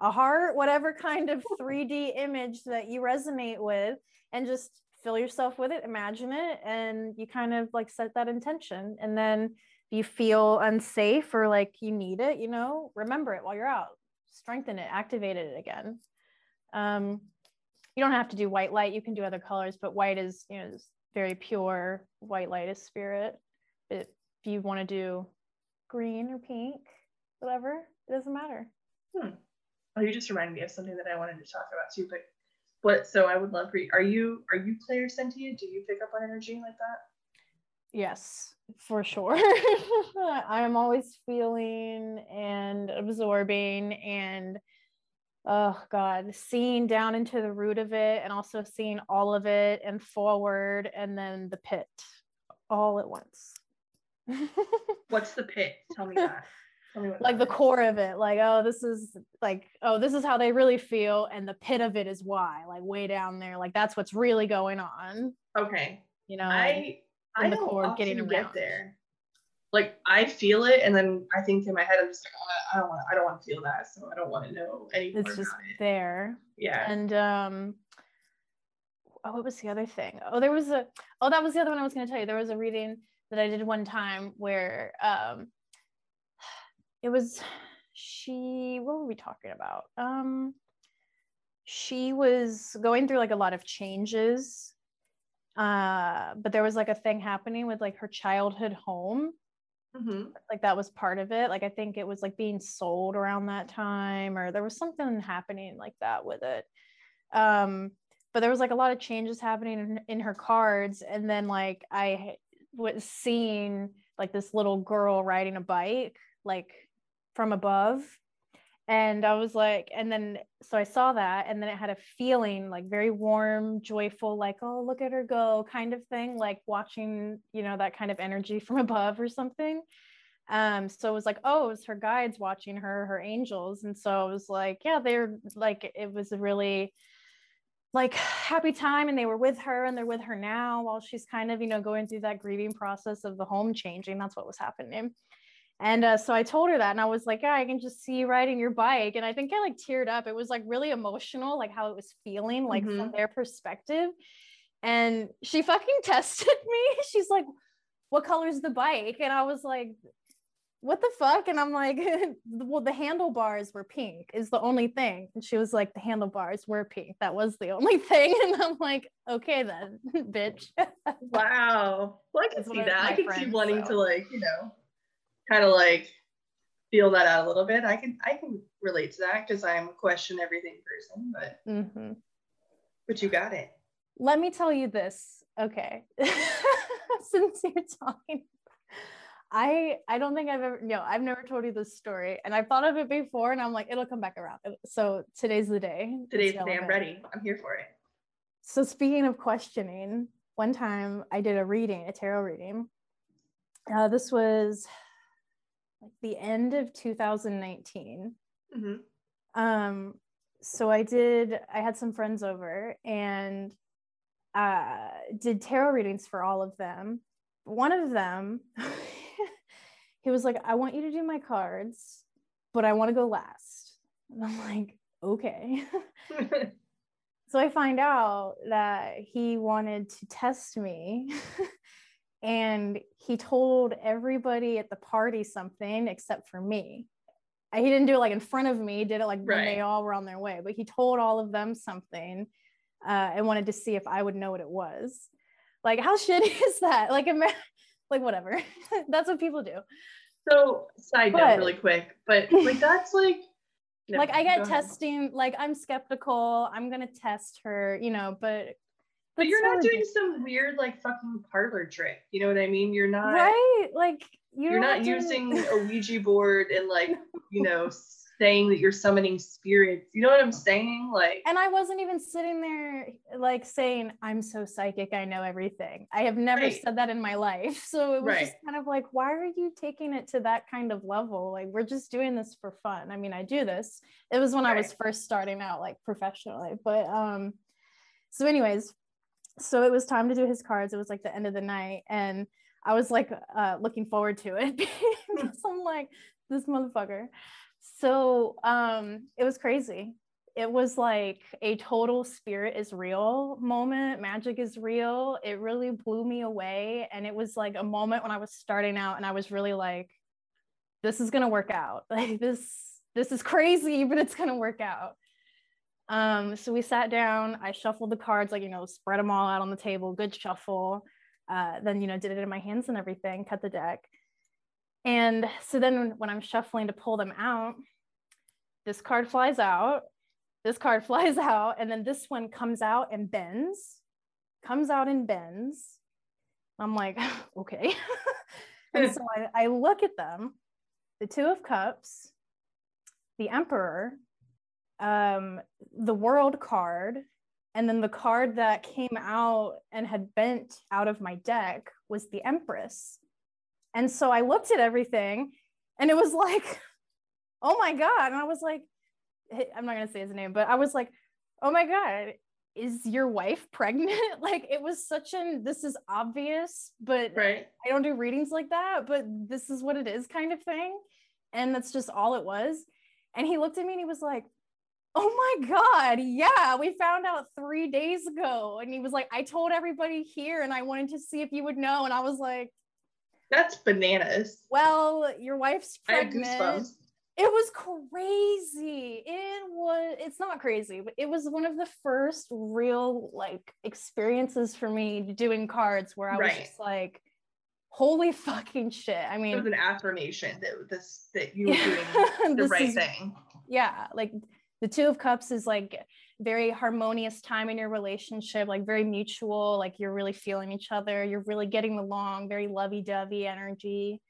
a heart whatever kind of 3d image that you resonate with and just fill yourself with it, imagine it, and you kind of like set that intention. And then if you feel unsafe or like you need it, you know, remember it while you're out, strengthen it, activate it again. Um, you don't have to do white light, you can do other colors, but white is, you know, very pure. White light is spirit. But if you want to do green or pink, whatever, it doesn't matter. Hmm. Oh, you just reminded me of something that I wanted to talk about too, but what? So I would love for you. Are you are you clairsentient? Do you pick up on energy like that? Yes, for sure. I'm always feeling and absorbing and oh god seeing down into the root of it and also seeing all of it and forward and then the pit all at once what's the pit tell me that like the core of it like oh this is like oh this is how they really feel and the pit of it is why like way down there like that's what's really going on. Okay. You know i i the core getting around. get there. Like i feel it and then i think in my head i'm just like oh, i don't want i don't want to feel that so i don't want to know anything it's just it. there. Yeah. And um oh what was the other thing? Oh there was a oh that was the other one i was going to tell you. There was a reading that i did one time where um it was she what were we talking about? Um she was going through like a lot of changes uh but there was like a thing happening with like her childhood home. Mm-hmm. like that was part of it. Like i think it was like being sold around that time or there was something happening like that with it. Um but there was like a lot of changes happening in, in her cards. And then like i was seeing like this little girl riding a bike like from above and i was like and then so i saw that and then it had a feeling like very warm joyful like oh look at her go kind of thing like watching you know that kind of energy from above or something Um, so it was like, oh, it was her guides watching her, her angels. And so it was like, yeah, they're like, it was a really like happy time and they were with her and they're with her now while she's kind of, you know, going through that grieving process of the home changing. That's what was happening. And uh, so I told her that, and I was like, yeah, I can just see you riding your bike. And I think I like teared up. It was like really emotional, like how it was feeling, like mm-hmm. from their perspective. And she fucking tested me. She's like, what color is the bike? And I was like, what the fuck? And I'm like, well, the handlebars were pink, is the only thing. And she was like, the handlebars were pink. That was the only thing. And I'm like, okay, then, bitch. wow. Well, I can see that. I can see wanting so. to, like, you know, kind of like feel that out a little bit. I can I can relate to that because I'm a question everything person, but mm-hmm. but you got it. Let me tell you this. Okay. Since you're talking I I don't think I've ever no, I've never told you this story. And I've thought of it before and I'm like, it'll come back around. So today's the day. Today's the day. I'm ready. I'm here for it. So speaking of questioning, one time I did a reading, a tarot reading. Uh, this was like the end of 2019. Mm-hmm. Um, so I did, I had some friends over and uh, did tarot readings for all of them. One of them, he was like, I want you to do my cards, but I want to go last. And I'm like, okay. so I find out that he wanted to test me and he told everybody at the party something except for me. He didn't do it like in front of me, he did it like right. when they all were on their way, but he told all of them something uh, and wanted to see if I would know what it was. Like, how shitty is that? Like, like whatever. that's what people do. So, side but, note, really quick, but like that's like no, like I get testing, like I'm skeptical. I'm gonna test her, you know, but but you're not doing some weird like fucking parlor trick. You know what I mean? You're not right. Like you're, you're not, not using a Ouija board and like you know saying that you're summoning spirits. You know what I'm saying? Like And I wasn't even sitting there like saying I'm so psychic, I know everything. I have never right. said that in my life. So it was right. just kind of like why are you taking it to that kind of level? Like we're just doing this for fun. I mean, I do this. It was when right. I was first starting out like professionally. But um so anyways, so it was time to do his cards. It was like the end of the night and I was like uh, looking forward to it because I'm like this motherfucker. So um it was crazy. It was like a total spirit is real moment. Magic is real. It really blew me away and it was like a moment when i was starting out and i was really like this is going to work out. Like this this is crazy but it's going to work out um so we sat down i shuffled the cards like you know spread them all out on the table good shuffle uh, then you know did it in my hands and everything cut the deck and so then when I'm shuffling to pull them out, this card flies out, this card flies out, and then this one comes out and bends, comes out and bends. I'm like, okay. and so I, I look at them, the Two of Cups, the Emperor, um, the World card, and then the card that came out and had bent out of my deck was the Empress. And so I looked at everything and it was like, oh my God. And I was like, I'm not going to say his name, but I was like, oh my God, is your wife pregnant? like it was such an, this is obvious, but right. I don't do readings like that, but this is what it is kind of thing. And that's just all it was. And he looked at me and he was like, oh my god yeah we found out three days ago and he was like i told everybody here and i wanted to see if you would know and i was like that's bananas. Well, your wife's pregnant. It was crazy. It was it's not crazy, but it was one of the first real like experiences for me doing cards where I right. was just like holy fucking shit. I mean, it was an affirmation that this that you were doing the right is, thing. Yeah, like the 2 of cups is like very harmonious time in your relationship, like very mutual, like you're really feeling each other, you're really getting along, very lovey dovey energy.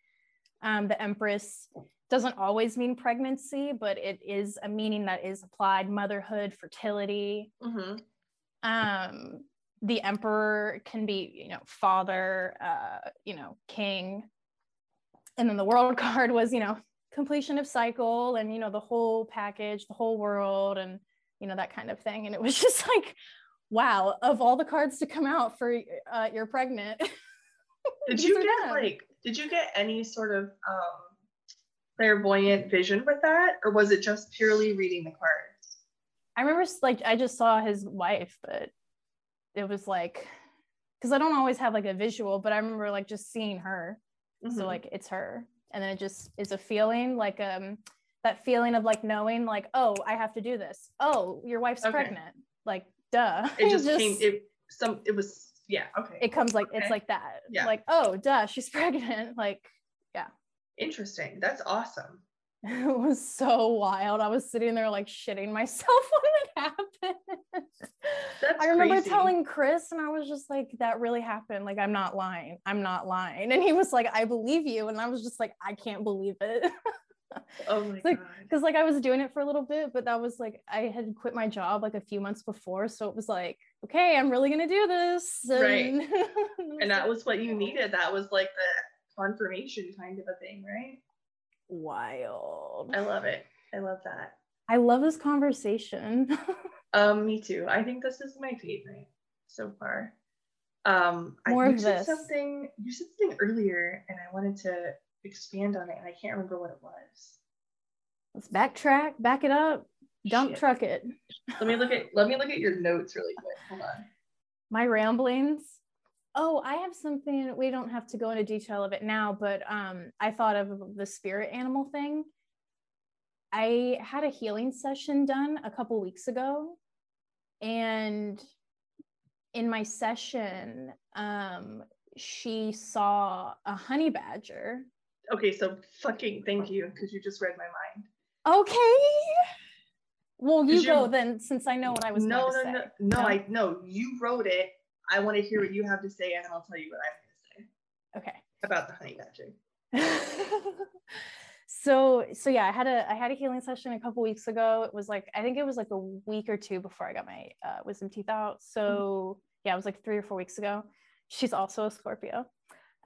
Um, the Empress doesn't always mean pregnancy, but it is a meaning that is applied motherhood, fertility. Mm-hmm. Um, the Emperor can be, you know, father, uh, you know, king. and then the world card was you know completion of cycle and you know the whole package the whole world and you know that kind of thing. And it was just like wow of all the cards to come out for uh, you're pregnant. Did you get them. like did you get any sort of um clairvoyant vision with that? Or was it just purely reading the cards? I remember like i just saw his wife but it was like because i don't always have like a visual but i remember like just seeing her. Mm-hmm. so like it's her and then it just is a feeling like um that feeling of like knowing like oh i have to do this. Oh your wife's okay. pregnant. Like duh. It just, just, came it some it was yeah okay. It comes like okay. it's like that. Yeah. Like oh duh she's pregnant. Like yeah. Interesting. That's awesome it was so wild. I was sitting there like shitting myself when it happened. That's i remember crazy. telling chris and i was just like that really happened. Like i'm not lying. I'm not lying. And he was like i believe you. And i was just like i can't believe it. Oh my like, god. because like i was doing it for a little bit but that was like i had quit my job like a few months before. So it was like okay i'm really gonna do this. And, right and that was what you needed. That was like the confirmation kind of a thing right wild i love it i love that i love this conversation um me too i think this is my favorite so far um more I, of this something you said something earlier and i wanted to expand on it, and I can't remember what it was. Let's backtrack, back it up, dump Shit. truck it. let me look at let me look at your notes really quick. Hold on. My ramblings. Oh, I have something. We don't have to go into detail of it now, but um, I thought of the spirit animal thing. I had a healing session done a couple weeks ago, and in my session, um, she saw a honey badger okay, so fucking thank you because you just read my mind. Okay. Well, you go then, since I know what I was. No, no, no, no, no, I no. You wrote it. I want to hear what you have to say, and I'll tell you what I'm going to say. Okay. About the honey badger. so so yeah, I had a I had a healing session a couple weeks ago. It was like I think it was like a week or two before I got my uh, wisdom teeth out. So mm-hmm. yeah, it was like three or four weeks ago. She's also a Scorpio.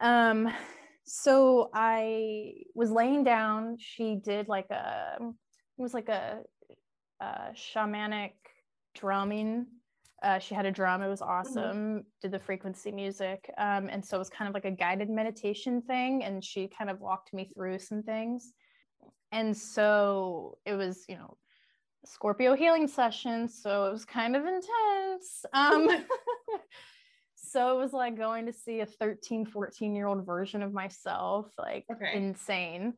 Um, so I was laying down. She did like a, it was like a, a shamanic drumming. Uh, she had a drum. It was mm-hmm. awesome. Mm-hmm. Did the frequency music. Um, and so it was kind of like a guided meditation thing. And she kind of walked me through some things. And so it was, you know, Scorpio healing session. So it was kind of intense. Um, so it was like going to see a 13 14 year old version of myself like okay. insane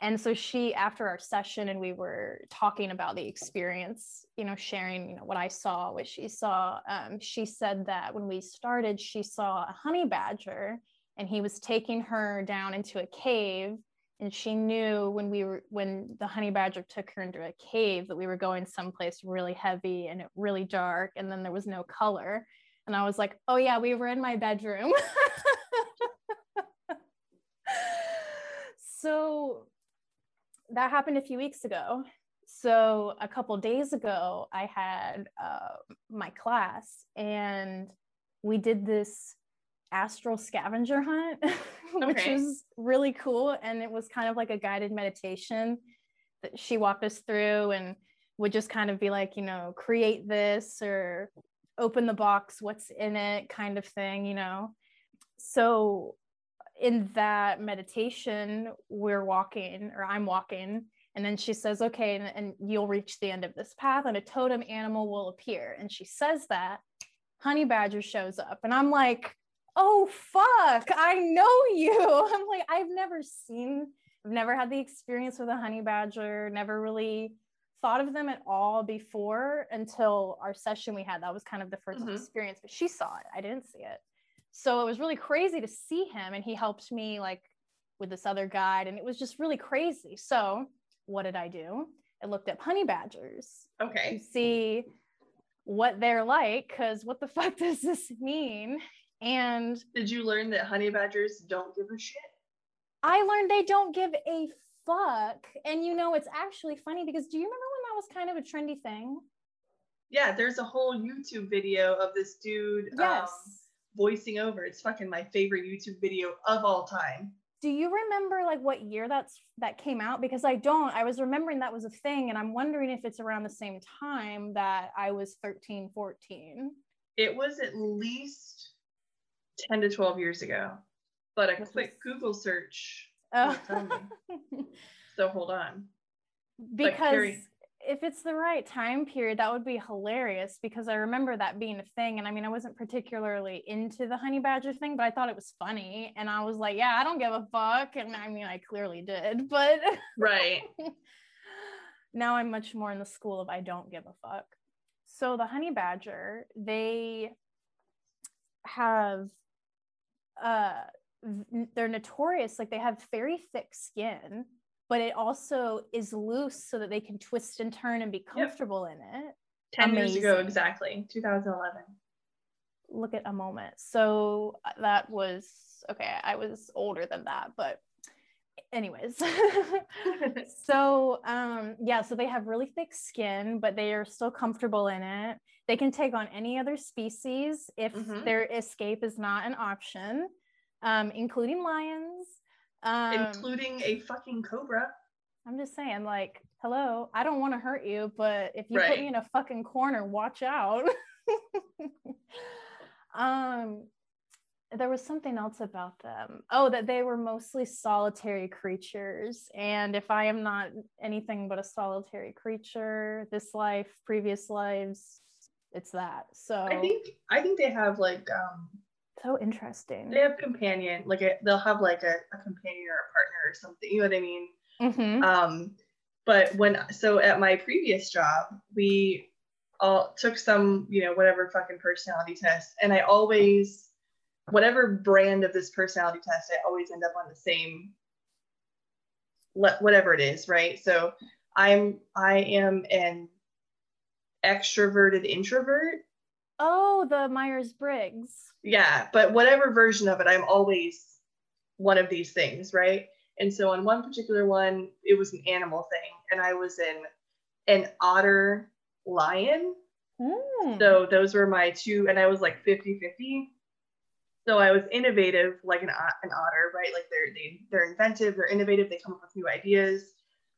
and so she after our session and we were talking about the experience you know sharing you know what i saw what she saw um, she said that when we started she saw a honey badger and he was taking her down into a cave and she knew when we were when the honey badger took her into a cave that we were going someplace really heavy and really dark and then there was no color and I was like, oh, yeah, we were in my bedroom. so that happened a few weeks ago. So a couple days ago, I had uh, my class and we did this astral scavenger hunt, which okay. was really cool. And it was kind of like a guided meditation that she walked us through and would just kind of be like, you know, create this or open the box, what's in it kind of thing, you know. So in that meditation, we're walking, or I'm walking, and then she says, okay, and, and you'll reach the end of this path, and a totem animal will appear. And she says that, honey badger shows up, and I'm like, oh fuck, I know you. I'm like, I've never seen, I've never had the experience with a honey badger, never really thought of them at all before until our session we had. That was kind of the 1st mm-hmm. experience, but she saw it. I didn't see it. So it was really crazy to see him and he helped me like with this other guide and it was just really crazy. So what did I do? I looked up honey badgers. Okay. To see what they're like cuz what the fuck does this mean? And did you learn that honey badgers don't give a shit? I learned they don't give a fuck. And you know, it's actually funny because do you remember when that was kind of a trendy thing? Yeah, there's a whole YouTube video of this dude um, yes. um, voicing over. It's fucking my favorite YouTube video of all time. do you remember like what year that's that came out because i don't i was remembering that was a thing and i'm wondering if it's around the same time that i was 13 14 it was at least 10 to 12 years ago but a This quick was- google search oh. will tell me. so hold on because Like, Carrie- if it's the right time period that would be hilarious because i remember that being a thing. And i mean i wasn't particularly into the honey badger thing but i thought it was funny. And i was like yeah i don't give a fuck. And i mean i clearly did but right. now i'm much more in the school of i don't give a fuck. So the honey badger they have, uh, they're notorious like they have very thick skin but it also is loose so that they can twist and turn and be comfortable in it. 10 years ago exactly 2011 look at a moment. So uh, that was okay i was older than that but anyways. So um yeah so they have really thick skin but they are still comfortable in it. They can take on any other species if Mhm. their escape is not an option um including lions um including a fucking cobra i'm just saying like hello i don't want to hurt you but if you put me in a fucking corner watch out um there was something else about them. Oh, that they were mostly solitary creatures. And if I am not anything but a solitary creature, this life, previous lives, it's that. So i think i think they have like um so interesting. they have companion like a, they'll have like a, a companion or a partner or something you know what i mean Mhm. um but when so at my previous job we all took some you know whatever fucking personality test and i always whatever brand of this personality test i always end up on the same le- whatever it is right so i'm i am an extroverted introvert Oh, the Myers Briggs. yeah but whatever version of it i'm always one of these things right? And so on one particular one it was an animal thing and i was an an otter lion. Hmm. so those were my two and i was like 50 50 so i was innovative like an, an otter right? Like they're they, they're inventive they're innovative they come up with new ideas.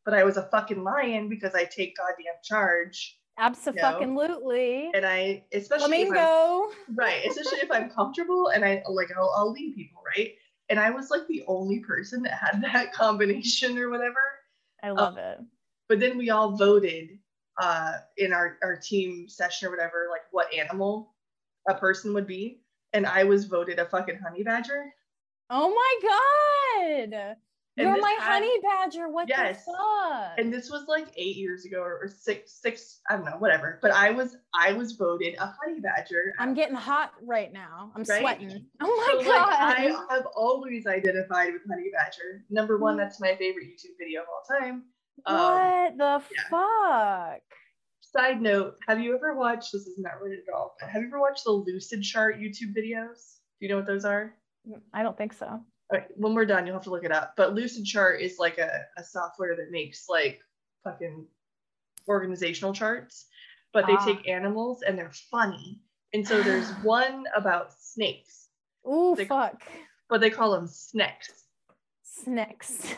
But i was a fucking lion because i take goddamn charge Absolutely. and i especially if I'm- right especially if i'm comfortable and i like I'll, I'll lead people right and i was like the only person that had that combination or whatever I love it. but then we all voted uh in our our team session or whatever like what animal a person would be and i was voted a fucking honey badger Oh my god. And You're my had- honey badger. What Yes. the fuck? and this was like eight years ago or, or six six i don't know whatever but i was i was voted a honey badger I'm getting hot right now. I'm Right? sweating. Oh my So, like, god. I have always identified with Honey Badger. Number one, Mm. that's my favorite YouTube video of all time. Um, what the yeah. fuck? side note, have you ever watched, this is not related at all, but have you ever watched the Lucid Chart YouTube videos? Do you know what those are? I don't think so. Right, when we're done, you'll have to look it up. But Lucid Chart is like a, a software that makes like fucking organizational charts, but they Ah. take animals and they're funny. And so there's one about snakes, Ooh, They- fuck. but they call them snacks. Snacks.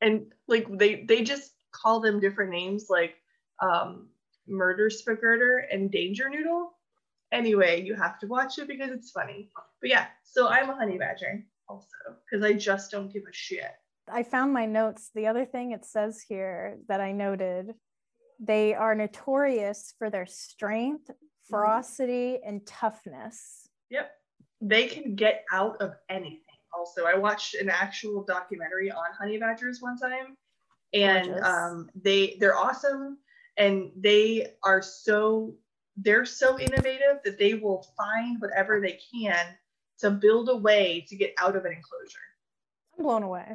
and like they they just call them different names like um murder spagurter and danger noodle anyway you have to watch it because it's funny but yeah so i'm a honey badger also because i just don't give a shit. I found my notes. The other thing it says here that I noted they are notorious for their strength, ferocity, and toughness. yep. They can get out of anything. Also i watched an actual documentary on honey badgers one time and um, they they're awesome and they are so they're so innovative that they will find whatever they can to build a way to get out of an enclosure I'm blown away.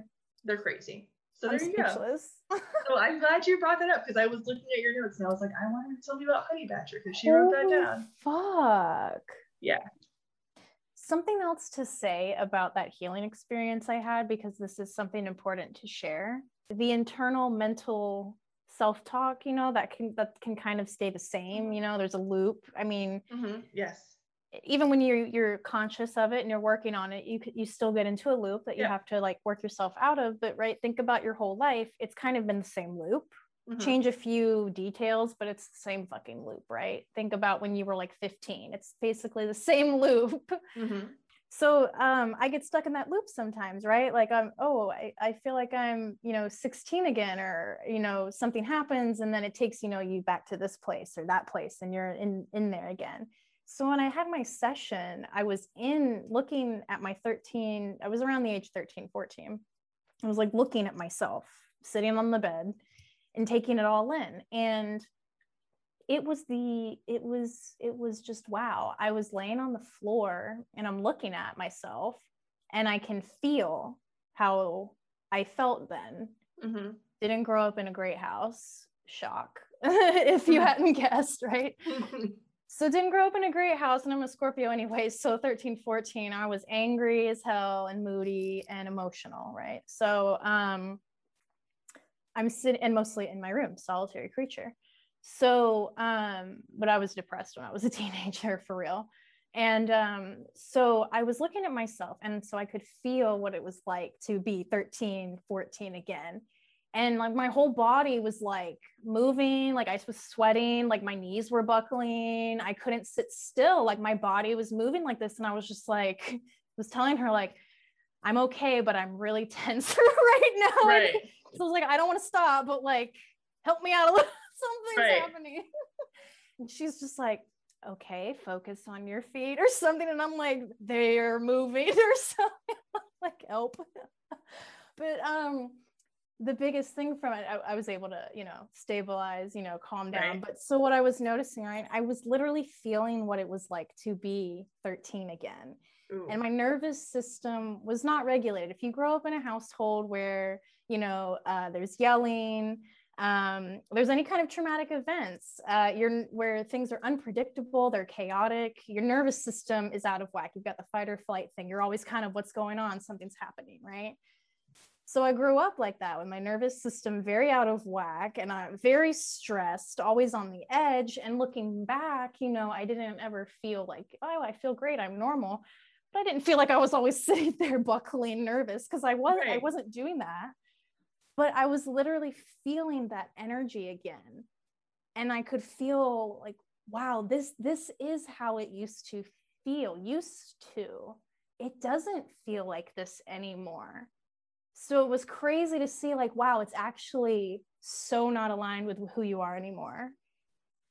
they're crazy so I'm there you go so i'm glad you brought that up because i was looking at your notes and i was like i wanted to tell you about honey badger because she wrote that down Fuck. Yeah. Something else to say about that healing experience I had, because this is something important to share. The internal mental self-talk, you know, that can that can kind of stay the same. You know, there's a loop. I mean, Mhm, yes even when you're you're conscious of it and you're working on it you you still get into a loop that you yeah. have to like work yourself out of but right think about your whole life it's kind of been the same loop mm-hmm. change a few details but it's the same fucking loop right think about when you were like 15 it's basically the same loop mm-hmm. so um i get stuck in that loop sometimes right like i'm oh I, I feel like i'm you know 16 again or you know something happens and then it takes you know you back to this place or that place and you're in in there again so when I had my session, I was in looking at my 13, I was around the age 13, 14. I was like looking at myself sitting on the bed and taking it all in. And it was the, it was, it was just wow. I was laying on the floor and I'm looking at myself and I can feel how I felt then. Mm-hmm. Didn't grow up in a great house. Shock if you hadn't guessed, right? so didn't grow up in a great house and i'm a scorpio anyway so 13 14 i was angry as hell and moody and emotional right? So um i'm sitting and mostly in my room solitary creature. So um but i was depressed when i was a teenager for real. And um so i was looking at myself and so i could feel what it was like to be 13 14 again and like my whole body was like moving like i was sweating like my knees were buckling. I couldn't sit still. Like my body was moving like this and i was just like was telling her like i'm okay but i'm really tense right now. Right. so i was like i don't want to stop but like help me out a little. Something's right. happening. And she's just like okay focus on your feet or something. And i'm like they're moving or something. Like help. But um the biggest thing from it, I, I, was able to, you know, stabilize, you know, calm down. Right. But so what I was noticing, right, I was literally feeling what it was like to be 13 again. Ooh. And my nervous system was not regulated. If you grow up in a household where, you know, uh, there's yelling, um, there's any kind of traumatic events, uh, you're where things are unpredictable, they're chaotic, your nervous system is out of whack. You've got the fight or flight thing. You're always kind of what's going on, something's happening, right? So I grew up like that with my nervous system very out of whack and I'm very stressed, always on the edge. And looking back, you know, I didn't ever feel like, oh, I feel great, I'm normal. But I didn't feel like I was always sitting there buckling nervous because I was right. I wasn't doing that. But I was literally feeling that energy again. And I could feel like, wow, this this is how it used to feel, used to. It doesn't feel like this anymore so it was crazy to see like wow it's actually so not aligned with who you are anymore.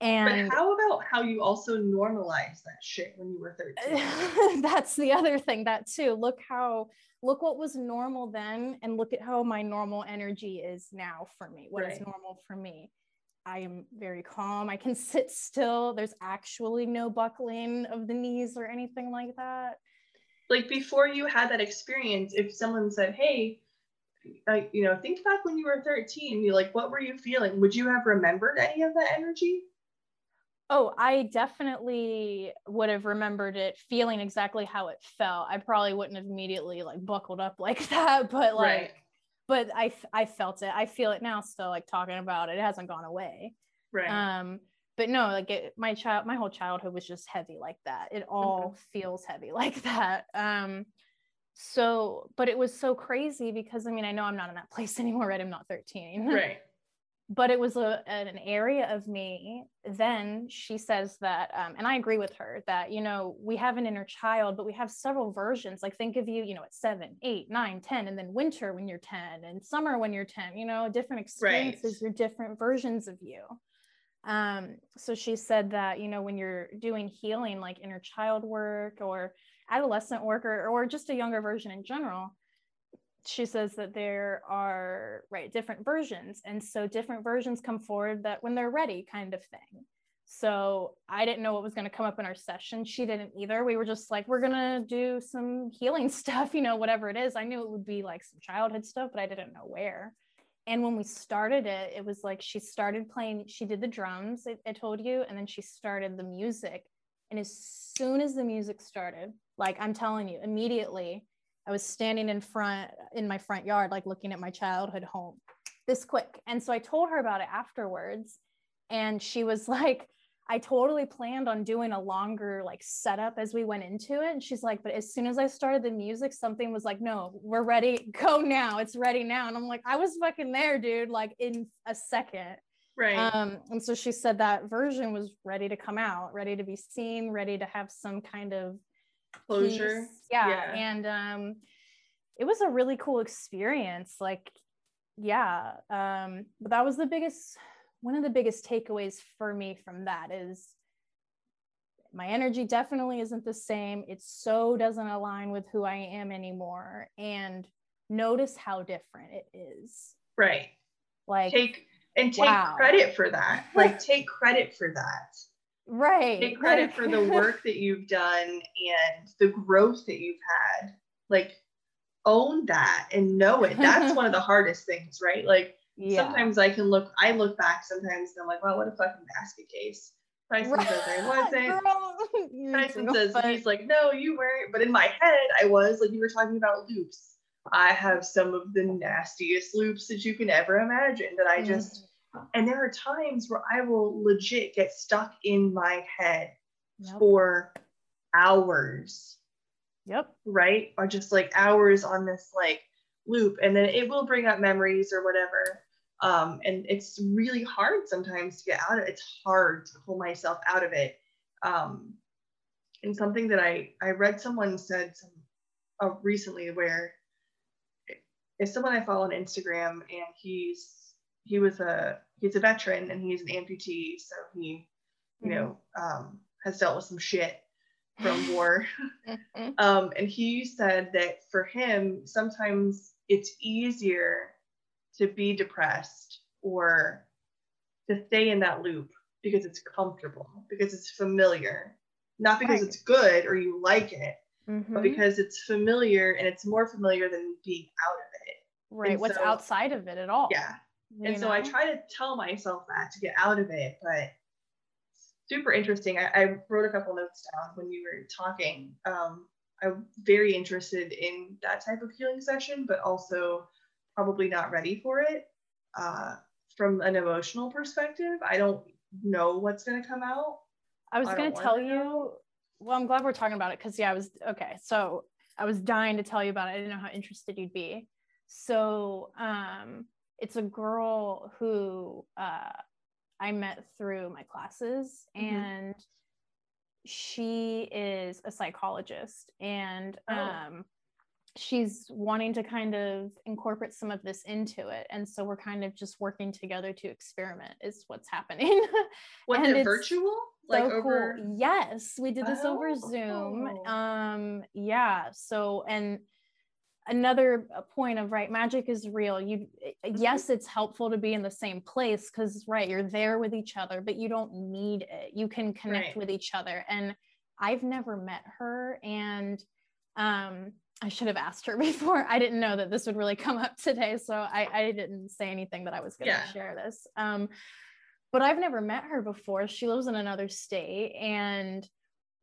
And but how about how you also normalize that shit when you were 13 that's the other thing that too. Look how look what was normal then and look at how my normal energy is now for me What right. is normal for me. I am very calm. I can sit still. There's actually no buckling of the knees or anything like that. Like before you had that experience if someone said hey like you know think back when you were 13 you like what were you feeling? Would you have remembered any of that energy? Oh i definitely would have remembered it feeling exactly how it felt. I probably wouldn't have immediately like buckled up like that but like right. but i i felt it. I feel it now still like talking about it. It hasn't gone away. Right. Um but no like it, my child my whole childhood was just heavy like that. It all mm-hmm. feels heavy like that. Um so but it was so crazy because i mean i know i'm not in that place anymore right? I'm not 13 right. But it was a, an area of me then she says that um, and i agree with her that you know we have an inner child but we have several versions. Like think of you you know at seven eight nine ten and then winter when you're 10 and summer when you're 10 you know different experiences right. are different versions of you. Um, so she said that you know when you're doing healing like inner child work or adolescent worker or, just a younger version in general she says that there are right different versions. And so different versions come forward that when they're ready kind of thing. So i didn't know what was going to come up in our session. She didn't either. We were just like we're going to do some healing stuff you know whatever it is. I knew it would be like some childhood stuff but i didn't know where. And when we started it it was like she started playing she did the drums I, I told you and then she started the music and as soon as the music started like I'm telling you, immediately I was standing in front in my front yard, like looking at my childhood home this quick. And so I told her about it afterwards. And she was like, I totally planned on doing a longer like setup as we went into it. And she's like, but as soon as I started the music, something was like, no, we're ready. Go now. It's ready now. And I'm like, I was fucking there, dude, like in a second. Right. Um, and so she said that version was ready to come out, ready to be seen, ready to have some kind of closure. Yeah. yeah. And um it was a really cool experience. Like, yeah. Um, but that was the biggest one of the biggest takeaways for me from that is my energy definitely isn't the same. It so doesn't align with who I am anymore. And notice how different it is. Right. Like take and take wow. credit for that. Like take credit for that. Right. Take credit for the work that you've done and the growth that you've had. Like own that and know it. That's one of the hardest things, right? Like yeah. sometimes I can look, I look back sometimes and I'm like, wow, what a fucking basket case. Tyson right. says I wasn't. Tyson says he's like, no, you weren't. But in my head, I was like you were talking about loops. I have some of the nastiest loops that you can ever imagine that I just mm. And there are times where I will legit get stuck in my head yep. for hours. Yep. Right? Or just like hours on this like loop. And then it will bring up memories or whatever. Um, and it's really hard sometimes to get out of it. It's hard to pull myself out of it. Um, and something that I, I read someone said some, uh, recently where if someone I follow on Instagram and he's he was a he's a veteran and he's an amputee, so he, you know, um, has dealt with some shit from war. Mm-hmm. um, and he said that for him, sometimes it's easier to be depressed or to stay in that loop because it's comfortable, because it's familiar, not because right. it's good or you like it, mm-hmm. but because it's familiar and it's more familiar than being out of it. Right. And What's so, outside of it at all? Yeah. And know? so I try to tell myself that to get out of it, but super interesting. I, I wrote a couple notes down when you were talking. Um, I'm very interested in that type of healing session, but also probably not ready for it. Uh, from an emotional perspective, I don't know what's going to come out. I was going to tell you. Well, I'm glad we're talking about it because yeah, I was okay. So I was dying to tell you about it. I didn't know how interested you'd be. So um, it's a girl who uh, I met through my classes, mm-hmm. and she is a psychologist, and oh. um, she's wanting to kind of incorporate some of this into it and so we're kind of just working together to experiment is what's happening was it virtual like so over cool. yes we did this oh. over zoom um yeah so and another uh, point of right magic is real. You eh, yes it's helpful to be in the same place because right you're there with each other but you don't need it. You can connect right. with each other. And i've never met her and um i should have asked her before. I didn't know that this would really come up today so i, I didn't say anything that i was going to yeah. share this. Um but i've never met her before. She lives in another state and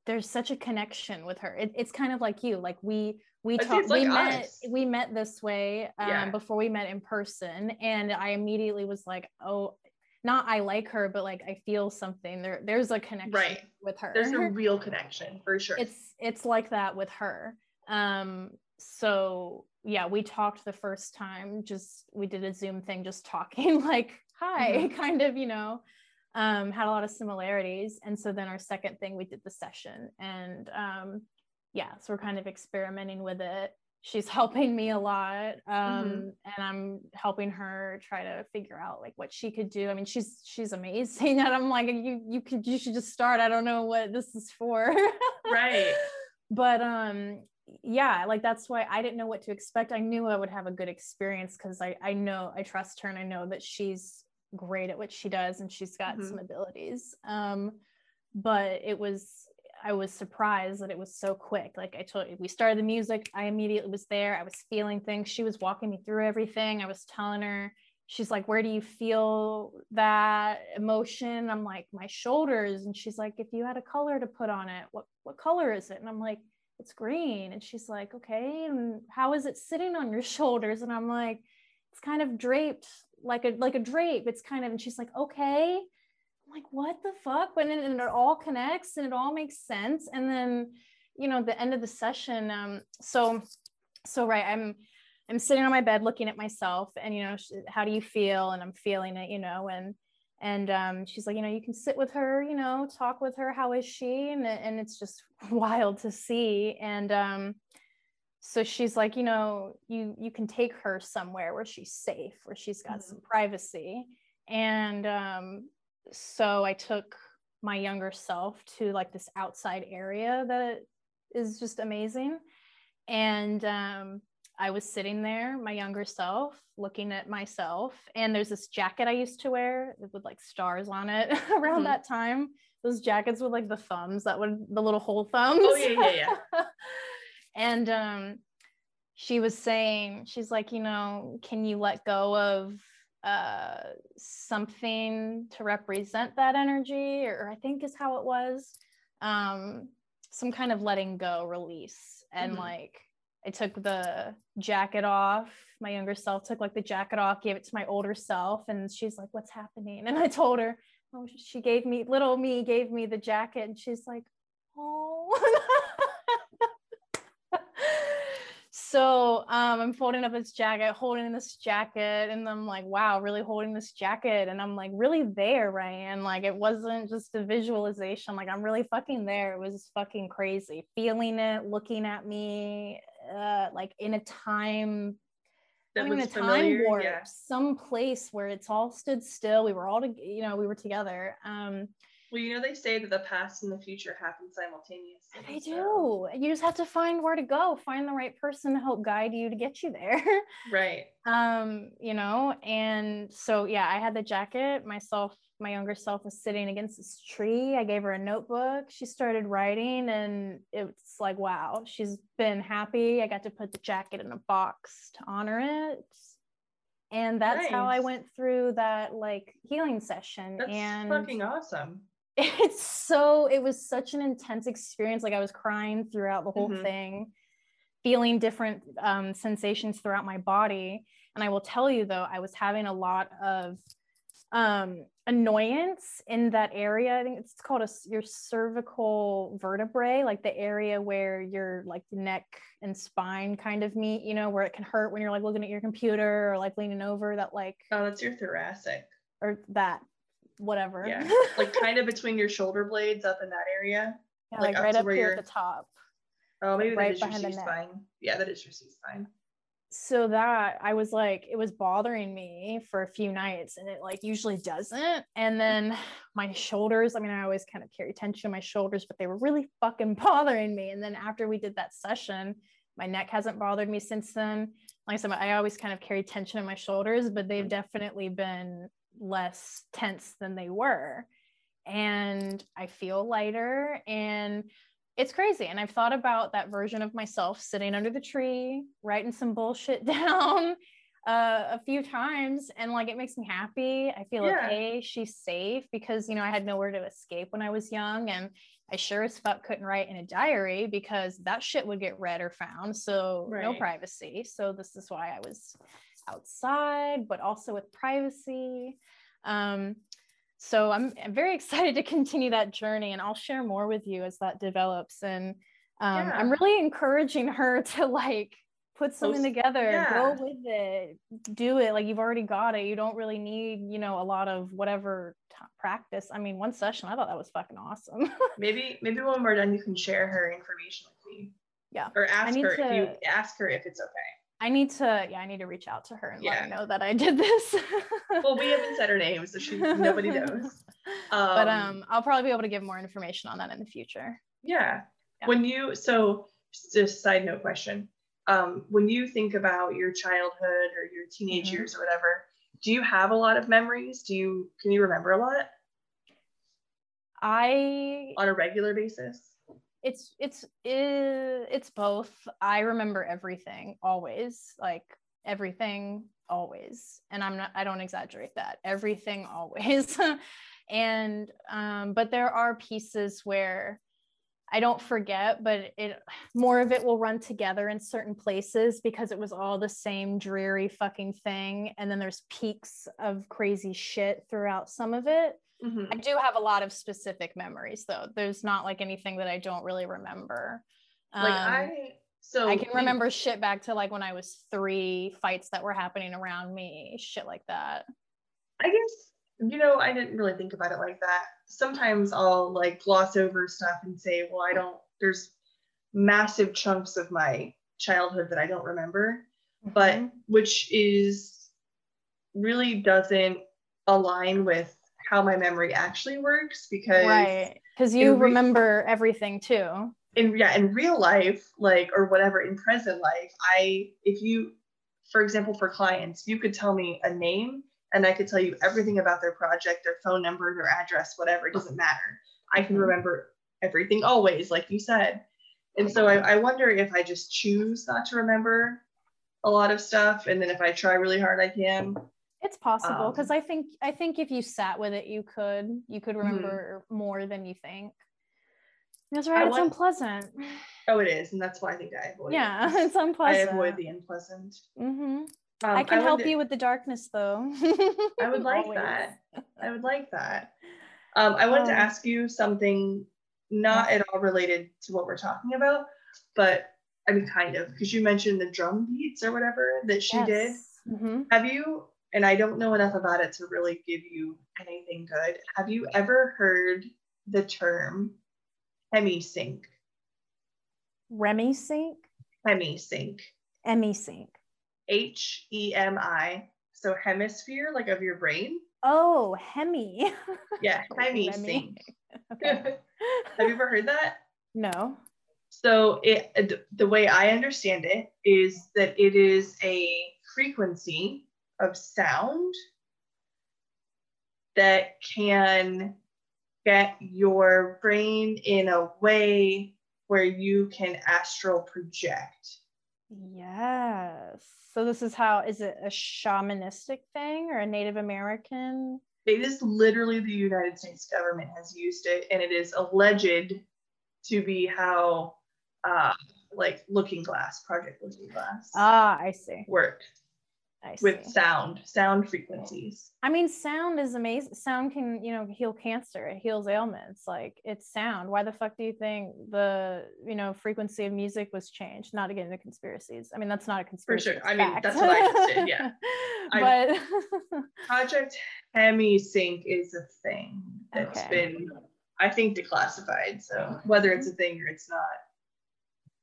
there's such a connection with her. It, it's kind of like you like we we talked like we met we met this way um, yeah. before we met in person and i immediately was like oh not i like her but like i feel something. There there's a connection right. with her. There's a real connection for sure. It's it's like that with her. Um so yeah we talked the first time just we did a zoom thing just talking like hi mm-hmm. kind of you know um had a lot of similarities and so then our second thing we did the session and um yeah, so we're kind of experimenting with it. She's helping me a lot, um, mm-hmm. and I'm helping her try to figure out like what she could do. I mean, she's she's amazing, and I'm like, you you could you should just start. I don't know what this is for, right? but um, yeah, like that's why I didn't know what to expect. I knew I would have a good experience because I I know I trust her and I know that she's great at what she does and she's got mm-hmm. some abilities. Um, but it was I was surprised that it was so quick. Like I told you, we started the music. I immediately was there. I was feeling things. She was walking me through everything. I was telling her, she's like, Where do you feel that emotion? I'm like, My shoulders. And she's like, If you had a color to put on it, what, what color is it? And I'm like, It's green. And she's like, Okay. And how is it sitting on your shoulders? And I'm like, It's kind of draped like a like a drape. It's kind of, and she's like, Okay like, what the fuck? But and it all connects and it all makes sense. And then, you know, the end of the session, um, so so right, I'm I'm sitting on my bed looking at myself and you know, how do you feel? And I'm feeling it, you know, and and um, she's like, you know, you can sit with her, you know, talk with her. How is she? And, and it's just wild to see. And um, so she's like, you know, you you can take her somewhere where she's safe, where she's got mm-hmm. some privacy. And um, so I took my younger self to like this outside area that is just amazing. And um, I was sitting there, my younger self, looking at myself. And there's this jacket I used to wear with like stars on it around mm-hmm. that time. Those jackets with like the thumbs that would the little hole thumbs. Oh yeah, yeah, yeah. and um she was saying, she's like, you know, can you let go of uh something to represent that energy? Or, or I think is how it was. Um, some kind of letting go release. And mm-hmm. like I took the jacket off. My younger self took like the jacket off, gave it to my older self, and she's like, "What's happening?" And I told her, "Oh, she gave me little me gave me the jacket," and she's like, "Oh." so um, I'm folding up this jacket, holding this jacket, and I'm like, wow, really holding this jacket. And I'm like, really there, Ryan. Like, it wasn't just a visualization. Like, I'm really fucking there. It was fucking crazy. Feeling it, looking at me, uh, like in a time that was a time warp, yeah. some place where it's all stood still. We were all, to, you know, we were together. Um, well, you know, they say that the past and the future happen simultaneously. They so. do. You just have to find where to go, find the right person to help guide you to get you there. Right. um, you know, and so yeah, I had the jacket myself my younger self was sitting against this tree. I gave her a notebook. She started writing, and it's like, wow, she's been happy. I got to put the jacket in a box to honor it. And that's nice. how I went through that like healing session. That's and fucking awesome. It's so, it was such an intense experience. Like I was crying throughout the whole mm-hmm. thing, feeling different um, sensations throughout my body. And I will tell you though, I was having a lot of um, annoyance in that area. I think it's called a, your cervical vertebrae, like the area where your like neck and spine kind of meet, you know, where it can hurt when you're like looking at your computer or like leaning over that like Oh, that's your thoracic. Or that whatever. Yeah. like kind of between your shoulder blades up in that area. Yeah, like, like right up here at the top. Oh, maybe right that is your spine. Yeah, that is your C spine so that I was like, it was bothering me for a few nights and it like usually doesn't. And then my shoulders, I mean, I always kind of carry tension in my shoulders, but they were really fucking bothering me. And then after we did that session, my neck hasn't bothered me since then. Like I said, I always kind of carry tension in my shoulders, but they've mm. definitely been less tense than they were. And I feel lighter. And it's crazy. And I've thought about that version of myself sitting under the tree, writing some bullshit down uh, a few times. And like, it makes me happy. I feel yeah. okay. She's safe because, you know, I had nowhere to escape when I was young. And I sure as fuck couldn't write in a diary because that shit would get read or found. So right. no privacy. So this is why I was outside, but also with privacy. Um, so I'm, I'm, very excited to continue that journey and I'll share more with you as that develops. And um, yeah. I'm really encouraging her to like put something Post, together, yeah. go with it, do it. Like you've already got it. You don't really need, you know, a lot of whatever t- practice. I mean, one session, I thought that was fucking awesome. maybe, maybe when we're done, you can share her information with me. Yeah. Or ask her to, if you ask her if it's okay. I need to, yeah, I need to reach out to her and yeah. let her know that I did this. well, we haven't said her name, so she nobody knows. Um, but um, I'll probably be able to give more information on that in the future. Yeah. yeah. When you so just side note question, um, when you think about your childhood or your teenage mm-hmm. years or whatever, do you have a lot of memories? Do you can you remember a lot? I on a regular basis it's it's it's both. I remember everything always like everything always. And i'm not i don't exaggerate that. Everything always. And um but there are pieces where i don't forget but it more of it will run together in certain places because it was all the same dreary fucking thing. And then there's peaks of crazy shit throughout some of it Mm-hmm. I do have a lot of specific memories though. There's not like anything that I don't really remember. Like um, I so I can remember shit back to like when I was three, fights that were happening around me, shit like that. I guess you know, I didn't really think about it like that. Sometimes I'll like gloss over stuff and say, well, I don't there's massive chunks of my childhood that I don't remember, mm-hmm. but which is really doesn't align with how my memory actually works because right because you re- remember everything too. in yeah in real life like or whatever in present life i if you for example for clients you could tell me a name and i could tell you everything about their project their phone number their address whatever it doesn't matter. I can mm-hmm. remember everything always like you said. And so I, I wonder if i just choose not to remember a lot of stuff and then if i try really hard i can it's possible because um, I think I think if you sat with it, you could you could mm-hmm. remember mm-hmm. more than you think. That's right. I it's want, unpleasant. Oh, it is, and that's why I think I avoid. Yeah, it. it's unpleasant. I avoid the unpleasant. Mm-hmm. Um, I can I help you with the darkness, though. I would like that. I would like that. Um, I wanted um, to ask you something not at all related to what we're talking about, but I mean, kind of, because you mentioned the drum beats or whatever that she yes. did. Mm-hmm. Have you and I don't know enough about it to really give you anything good. Have you ever heard the term hemisync? Remisync? Hemisync. Hemisync. H E M I. So hemisphere, like of your brain. Oh, hemi. Yeah, hemisync. okay. Have you ever heard that? No. So it the way I understand it is that it is a frequency of sound that can get your brain in a way where you can astral project. Yes. So this is how is it a shamanistic thing or a Native American? It is literally the United States government has used it, and it is alleged to be how, uh, like Looking Glass, Project Looking Glass. Ah, I see. Work with sound, sound frequencies. I mean, sound is amazing. Sound can, you know, heal cancer. It heals ailments. Like it's sound. Why the fuck do you think the, you know, frequency of music was changed? Not to get into conspiracies. I mean, that's not a conspiracy. For sure. I mean, that's what I did. Yeah. but Project Hemisync is a thing that's okay. been, I think, declassified. So whether it's a thing or it's not,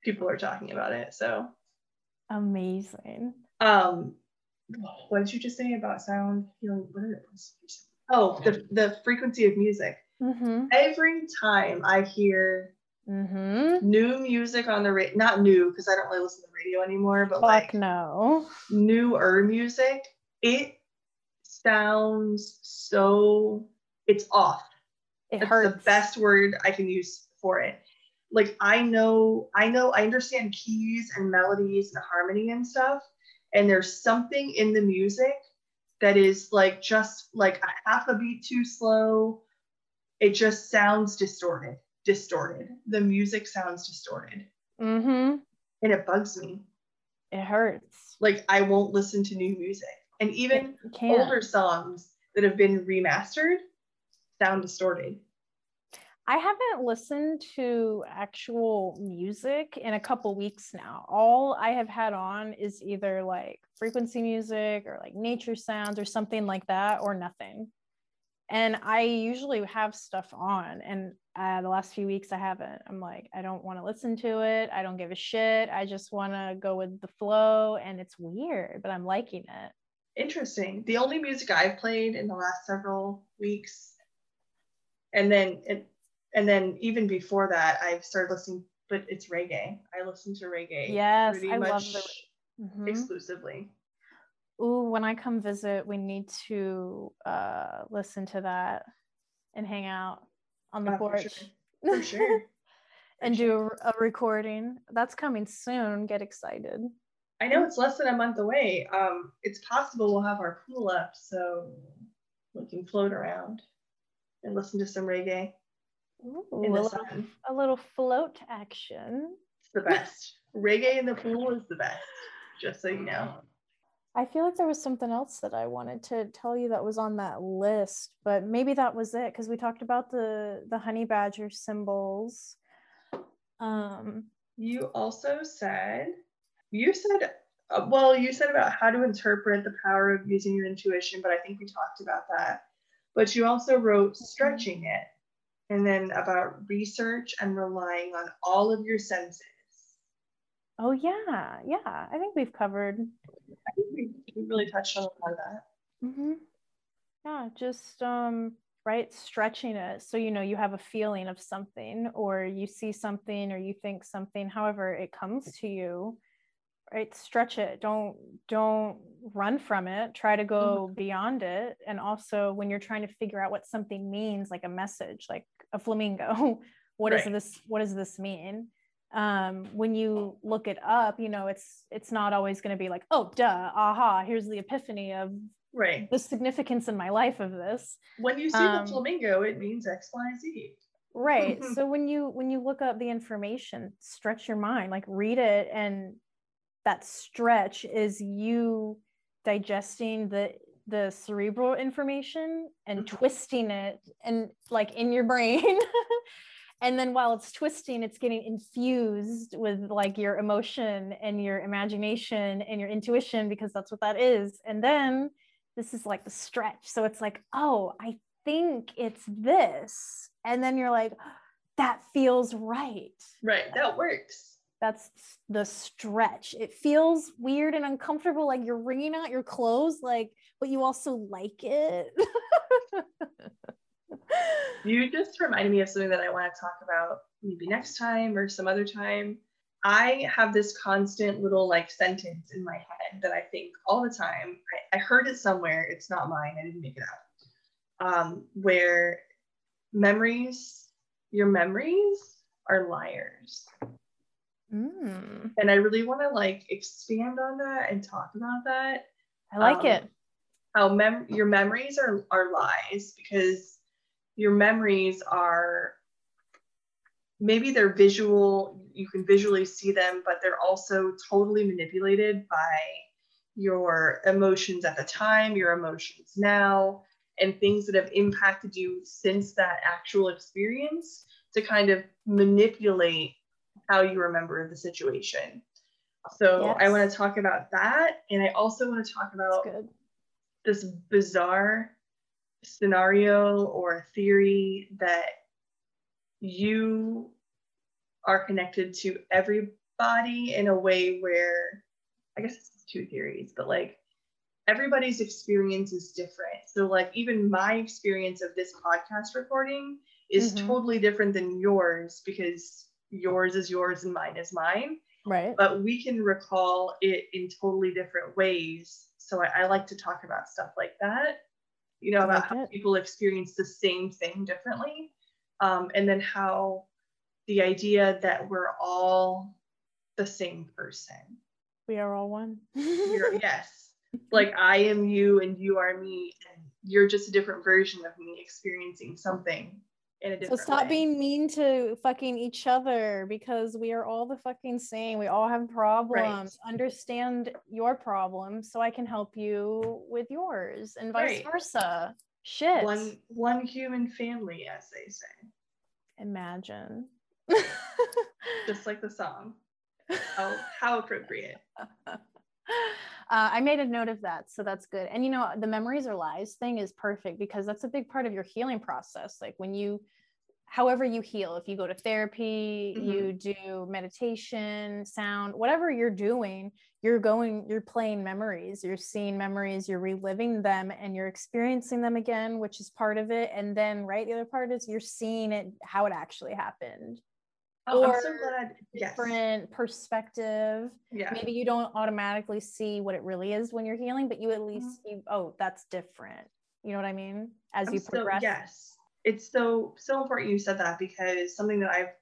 people are talking about it. So amazing. Um, what did you just say about sound healing? What did it Oh, the, the frequency of music. Mm-hmm. Every time I hear mm-hmm. new music on the radio, not new because I don't really listen to the radio anymore, but Fuck like no newer music, it sounds so it's off. It That's hurts. the best word I can use for it. Like I know, I know, I understand keys and melodies and harmony and stuff, and there's something in the music that is like just like a half a beat too slow. It just sounds distorted distorted. The music sounds distorted. Mm-hmm. and it bugs me. It hurts. Like i won't listen to new music. And even older songs that have been remastered sound distorted I haven't listened to actual music in a couple weeks now. All I have had on is either like frequency music or like nature sounds or something like that or nothing. And I usually have stuff on and uh, the last few weeks I haven't. I'm like, I don't want to listen to it. I don't give a shit. I just want to go with the flow and it's weird, but I'm liking it. Interesting. The only music I've played in the last several weeks and then it and then even before that, I've started listening, but it's reggae. I listen to reggae. Yes, I love the mm-hmm. exclusively. Ooh, when I come visit, we need to uh, listen to that and hang out on the uh, porch. For sure. For sure. and do a, a, recording. That's coming soon. Get excited. I know it's less than a month away. Um, it's possible we'll have our pool up so we can float around and listen to some reggae. Ooh, a, little, a little float action. It's the best. Reggae in the pool is the best, just so you know. I feel like there was something else that I wanted to tell you that was on that list, but maybe that was it because we talked about the the honey badger symbols. Um, you also said you said uh, well you said about how to interpret the power of using your intuition, but I think we talked about that. But you also wrote stretching it, and then about research and relying on all of your senses. Oh yeah, yeah. I think we've covered. I think we, we really touched on a lot of that. Mm-hmm. Yeah, just um, right, stretching it so you know you have a feeling of something, or you see something, or you think something. However, it comes to you. Right, stretch it. Don't don't run from it. Try to go mm-hmm. beyond it. And also, when you're trying to figure out what something means, like a message, like a flamingo, what right. does this? What does this mean? um, when you look it up, you know, it's it's not always going to be like, oh, duh, aha, here's the epiphany of right the significance in my life of this. When you see um, the flamingo, it means X, Y, Z. Right. so when you when you look up the information, stretch your mind, like read it, and that stretch is you digesting the the cerebral information and mm-hmm. twisting it and like in your brain. And then while it's twisting it's getting infused with like your emotion and your imagination and your intuition because that's what that is. And then this is like the stretch. So it's like oh i think it's this. And then you're like that feels right. Right that works that's the stretch it feels weird and uncomfortable like you're wringing out your clothes like but you also like it you just reminded me of something that I want to talk about maybe next time or some other time. I have this constant little like sentence in my head that I think all the time. I, I heard it somewhere. It's not mine. I didn't make it up. Um, where memories, your memories are liars. Mm. And I really want to like expand on that and talk about that. I like um, it. How mem- your memories are, are lies because your memories are maybe they're visual, you can visually see them, but they're also totally manipulated by your emotions at the time, your emotions now, and things that have impacted you since that actual experience to kind of manipulate how you remember the situation. So yes. I want to talk about that. And I also want to talk about this bizarre scenario or theory that you are connected to everybody in a way where I guess it's two theories, but like everybody's experience is different. So like even my experience of this podcast recording is mm-hmm. totally different than yours because yours is yours and mine is mine. Right. But we can recall it in totally different ways. So I, I like to talk about stuff like that you know, about how people experience the same thing differently. Um, and then how the idea that we're all the same person. We are all one. yes. Like I am you and you are me, and you're just a different version of me experiencing something in a different So stop way. being mean to fucking each other because we are all the fucking same. We all have problems. Right. Understand your problems so I can help you with yours and vice right. versa. Shit. One one human family, as they say. Imagine. Just like the song. Oh, how appropriate. Uh, I made a note of that, so that's good. And you know, the memories or lies thing is perfect because that's a big part of your healing process. Like when you, however you heal, if you go to therapy, mm-hmm. you do meditation, sound, whatever you're doing, you're going, you're playing memories, you're seeing memories, you're reliving them, and you're experiencing them again, which is part of it. And then, right, the other part is you're seeing it how it actually happened. Oh, or I'm so glad. Different yes. perspective. Yeah. Maybe you don't automatically see what it really is when you're healing, but you at least mm-hmm. you oh that's different. You know what I mean? As I'm you progress. So, yes, it's so so important you said that because something that I've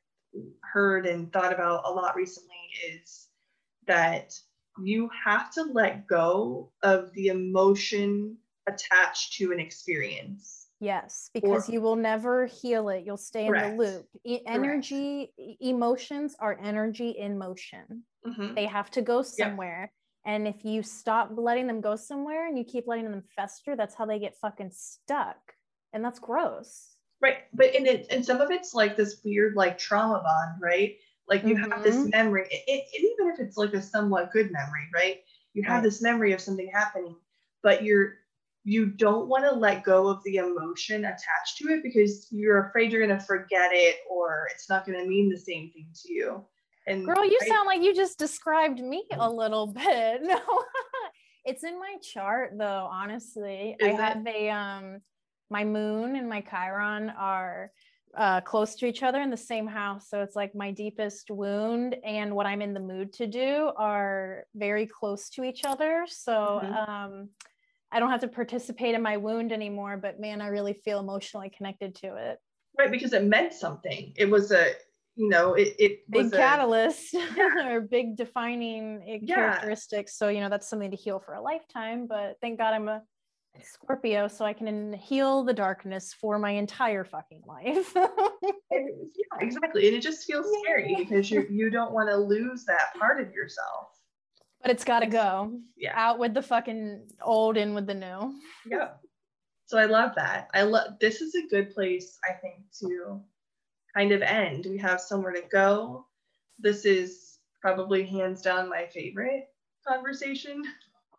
heard and thought about a lot recently is that you have to let go of the emotion attached to an experience Yes, because or, you will never heal it. You'll stay correct. in the loop. E- energy, emotions are energy in motion. Mm-hmm. They have to go somewhere. And if you stop letting them go somewhere and you keep letting them fester, that's how they get fucking stuck. And that's gross. Right. But and it and some of it's like this weird like trauma bond, right? Like you mm-hmm. have this mm-hmm. memory, it, it, even if it's like a somewhat good memory, right? You have right. this memory of something happening, but you're you don't want to let go of the emotion attached to it because you're afraid you're going to forget it or it's not going to mean the same thing to you. And girl, you I, sound like you just described me a little bit. No, it's in my chart though. Honestly, I have a um, my moon and my Chiron are uh, close to each other in the same house. So it's like my deepest wound and what I'm in the mood to do are very close to each other. So mm-hmm. um, I don't have to participate in my wound anymore, but man, I really feel emotionally connected to it. Right, because it meant something. It was a, you know, it, it big catalyst yeah. or big defining eh, yeah. characteristics. So, you know, that's something to heal for a lifetime. But thank God I'm a Scorpio, so I can heal the darkness for my entire fucking life. yeah, exactly. And it just feels scary because you you don't want to lose that part of yourself. But it's got to go. Yeah. Out with the fucking old, in with the new. Yeah. So I love that. I love this is a good place, I think, to kind of end. We have somewhere to go. This is probably hands down my favorite conversation.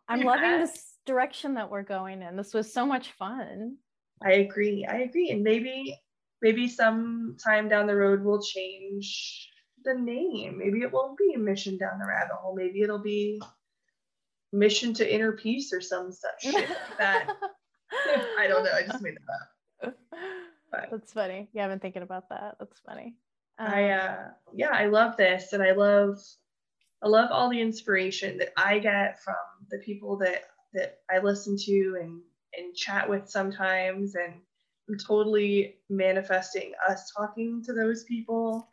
I'm loving had. this direction that we're going in. This was so much fun. I agree. I agree. And maybe maybe sometime down the road we'll change the name. Maybe it won't be mission down the rabbit hole. Maybe it'll be mission to inner peace or some such shit like that. I don't know. I just made that up. But That's funny. Yeah, I've been thinking about that. That's funny. Um, I uh yeah, I love this and I love I love all the inspiration that I get from the people that that I listen to and and chat with sometimes and I'm totally manifesting us talking to those people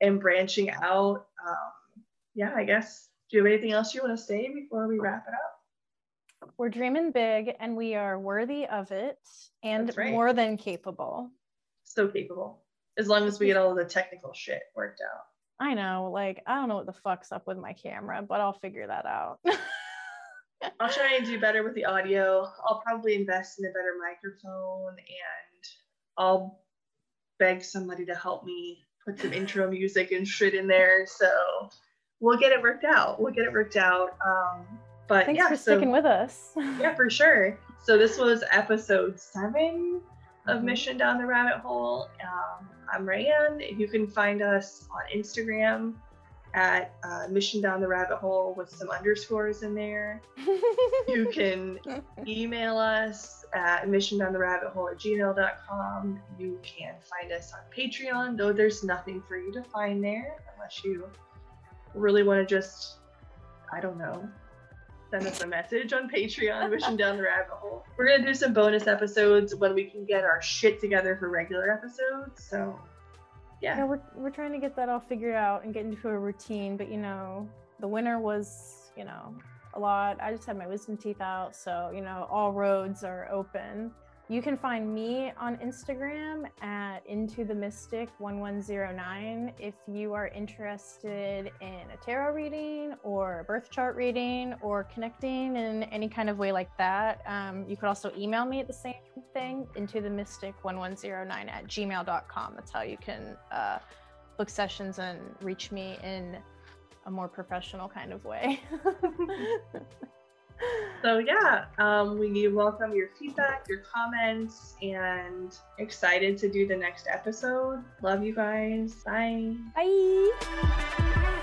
and branching out. Um, yeah, I guess. Do you have anything else you want to say before we wrap it up? We're dreaming big and we are worthy of it and right. more than capable. So capable. As long as we get all the technical shit worked out. I know, like, I don't know what the fuck's up with my camera, but I'll figure that out. I'll try and do better with the audio. I'll probably invest in a better microphone and I'll beg somebody to help me put some intro music and shit in there. So we'll get it worked out. We'll get it worked out. Um, but thanks yeah, for so, sticking with us. yeah, for sure. So this was episode seven of mm-hmm. Mission Down the Rabbit Hole. Um, I'm Rayanne. You can find us on Instagram at uh, Mission Down the Rabbit Hole with some underscores in there. you can email us at Mission Down the Rabbit Hole at gmail.com. You can find us on Patreon, though there's nothing for you to find there unless you really want to just, I don't know, send us a message on Patreon, Mission Down the Rabbit Hole. We're going to do some bonus episodes when we can get our shit together for regular episodes. So yeah. we're we're trying to get that all figured out and get into a routine. But you know, the winter was, you know, a lot. I just had my wisdom teeth out, so you know, all roads are open. You can find me on Instagram at Into the Mystic 1109 if you are interested in a tarot reading or a birth chart reading or connecting in any kind of way like that. Um, you could also email me at the same thing, Into the Mystic 1109 at gmail.com. That's how you can uh, book sessions and reach me in a more professional kind of way. so yeah, um, we welcome your feedback, your comments, and excited to do the next episode. Love you guys. Bye. Bye.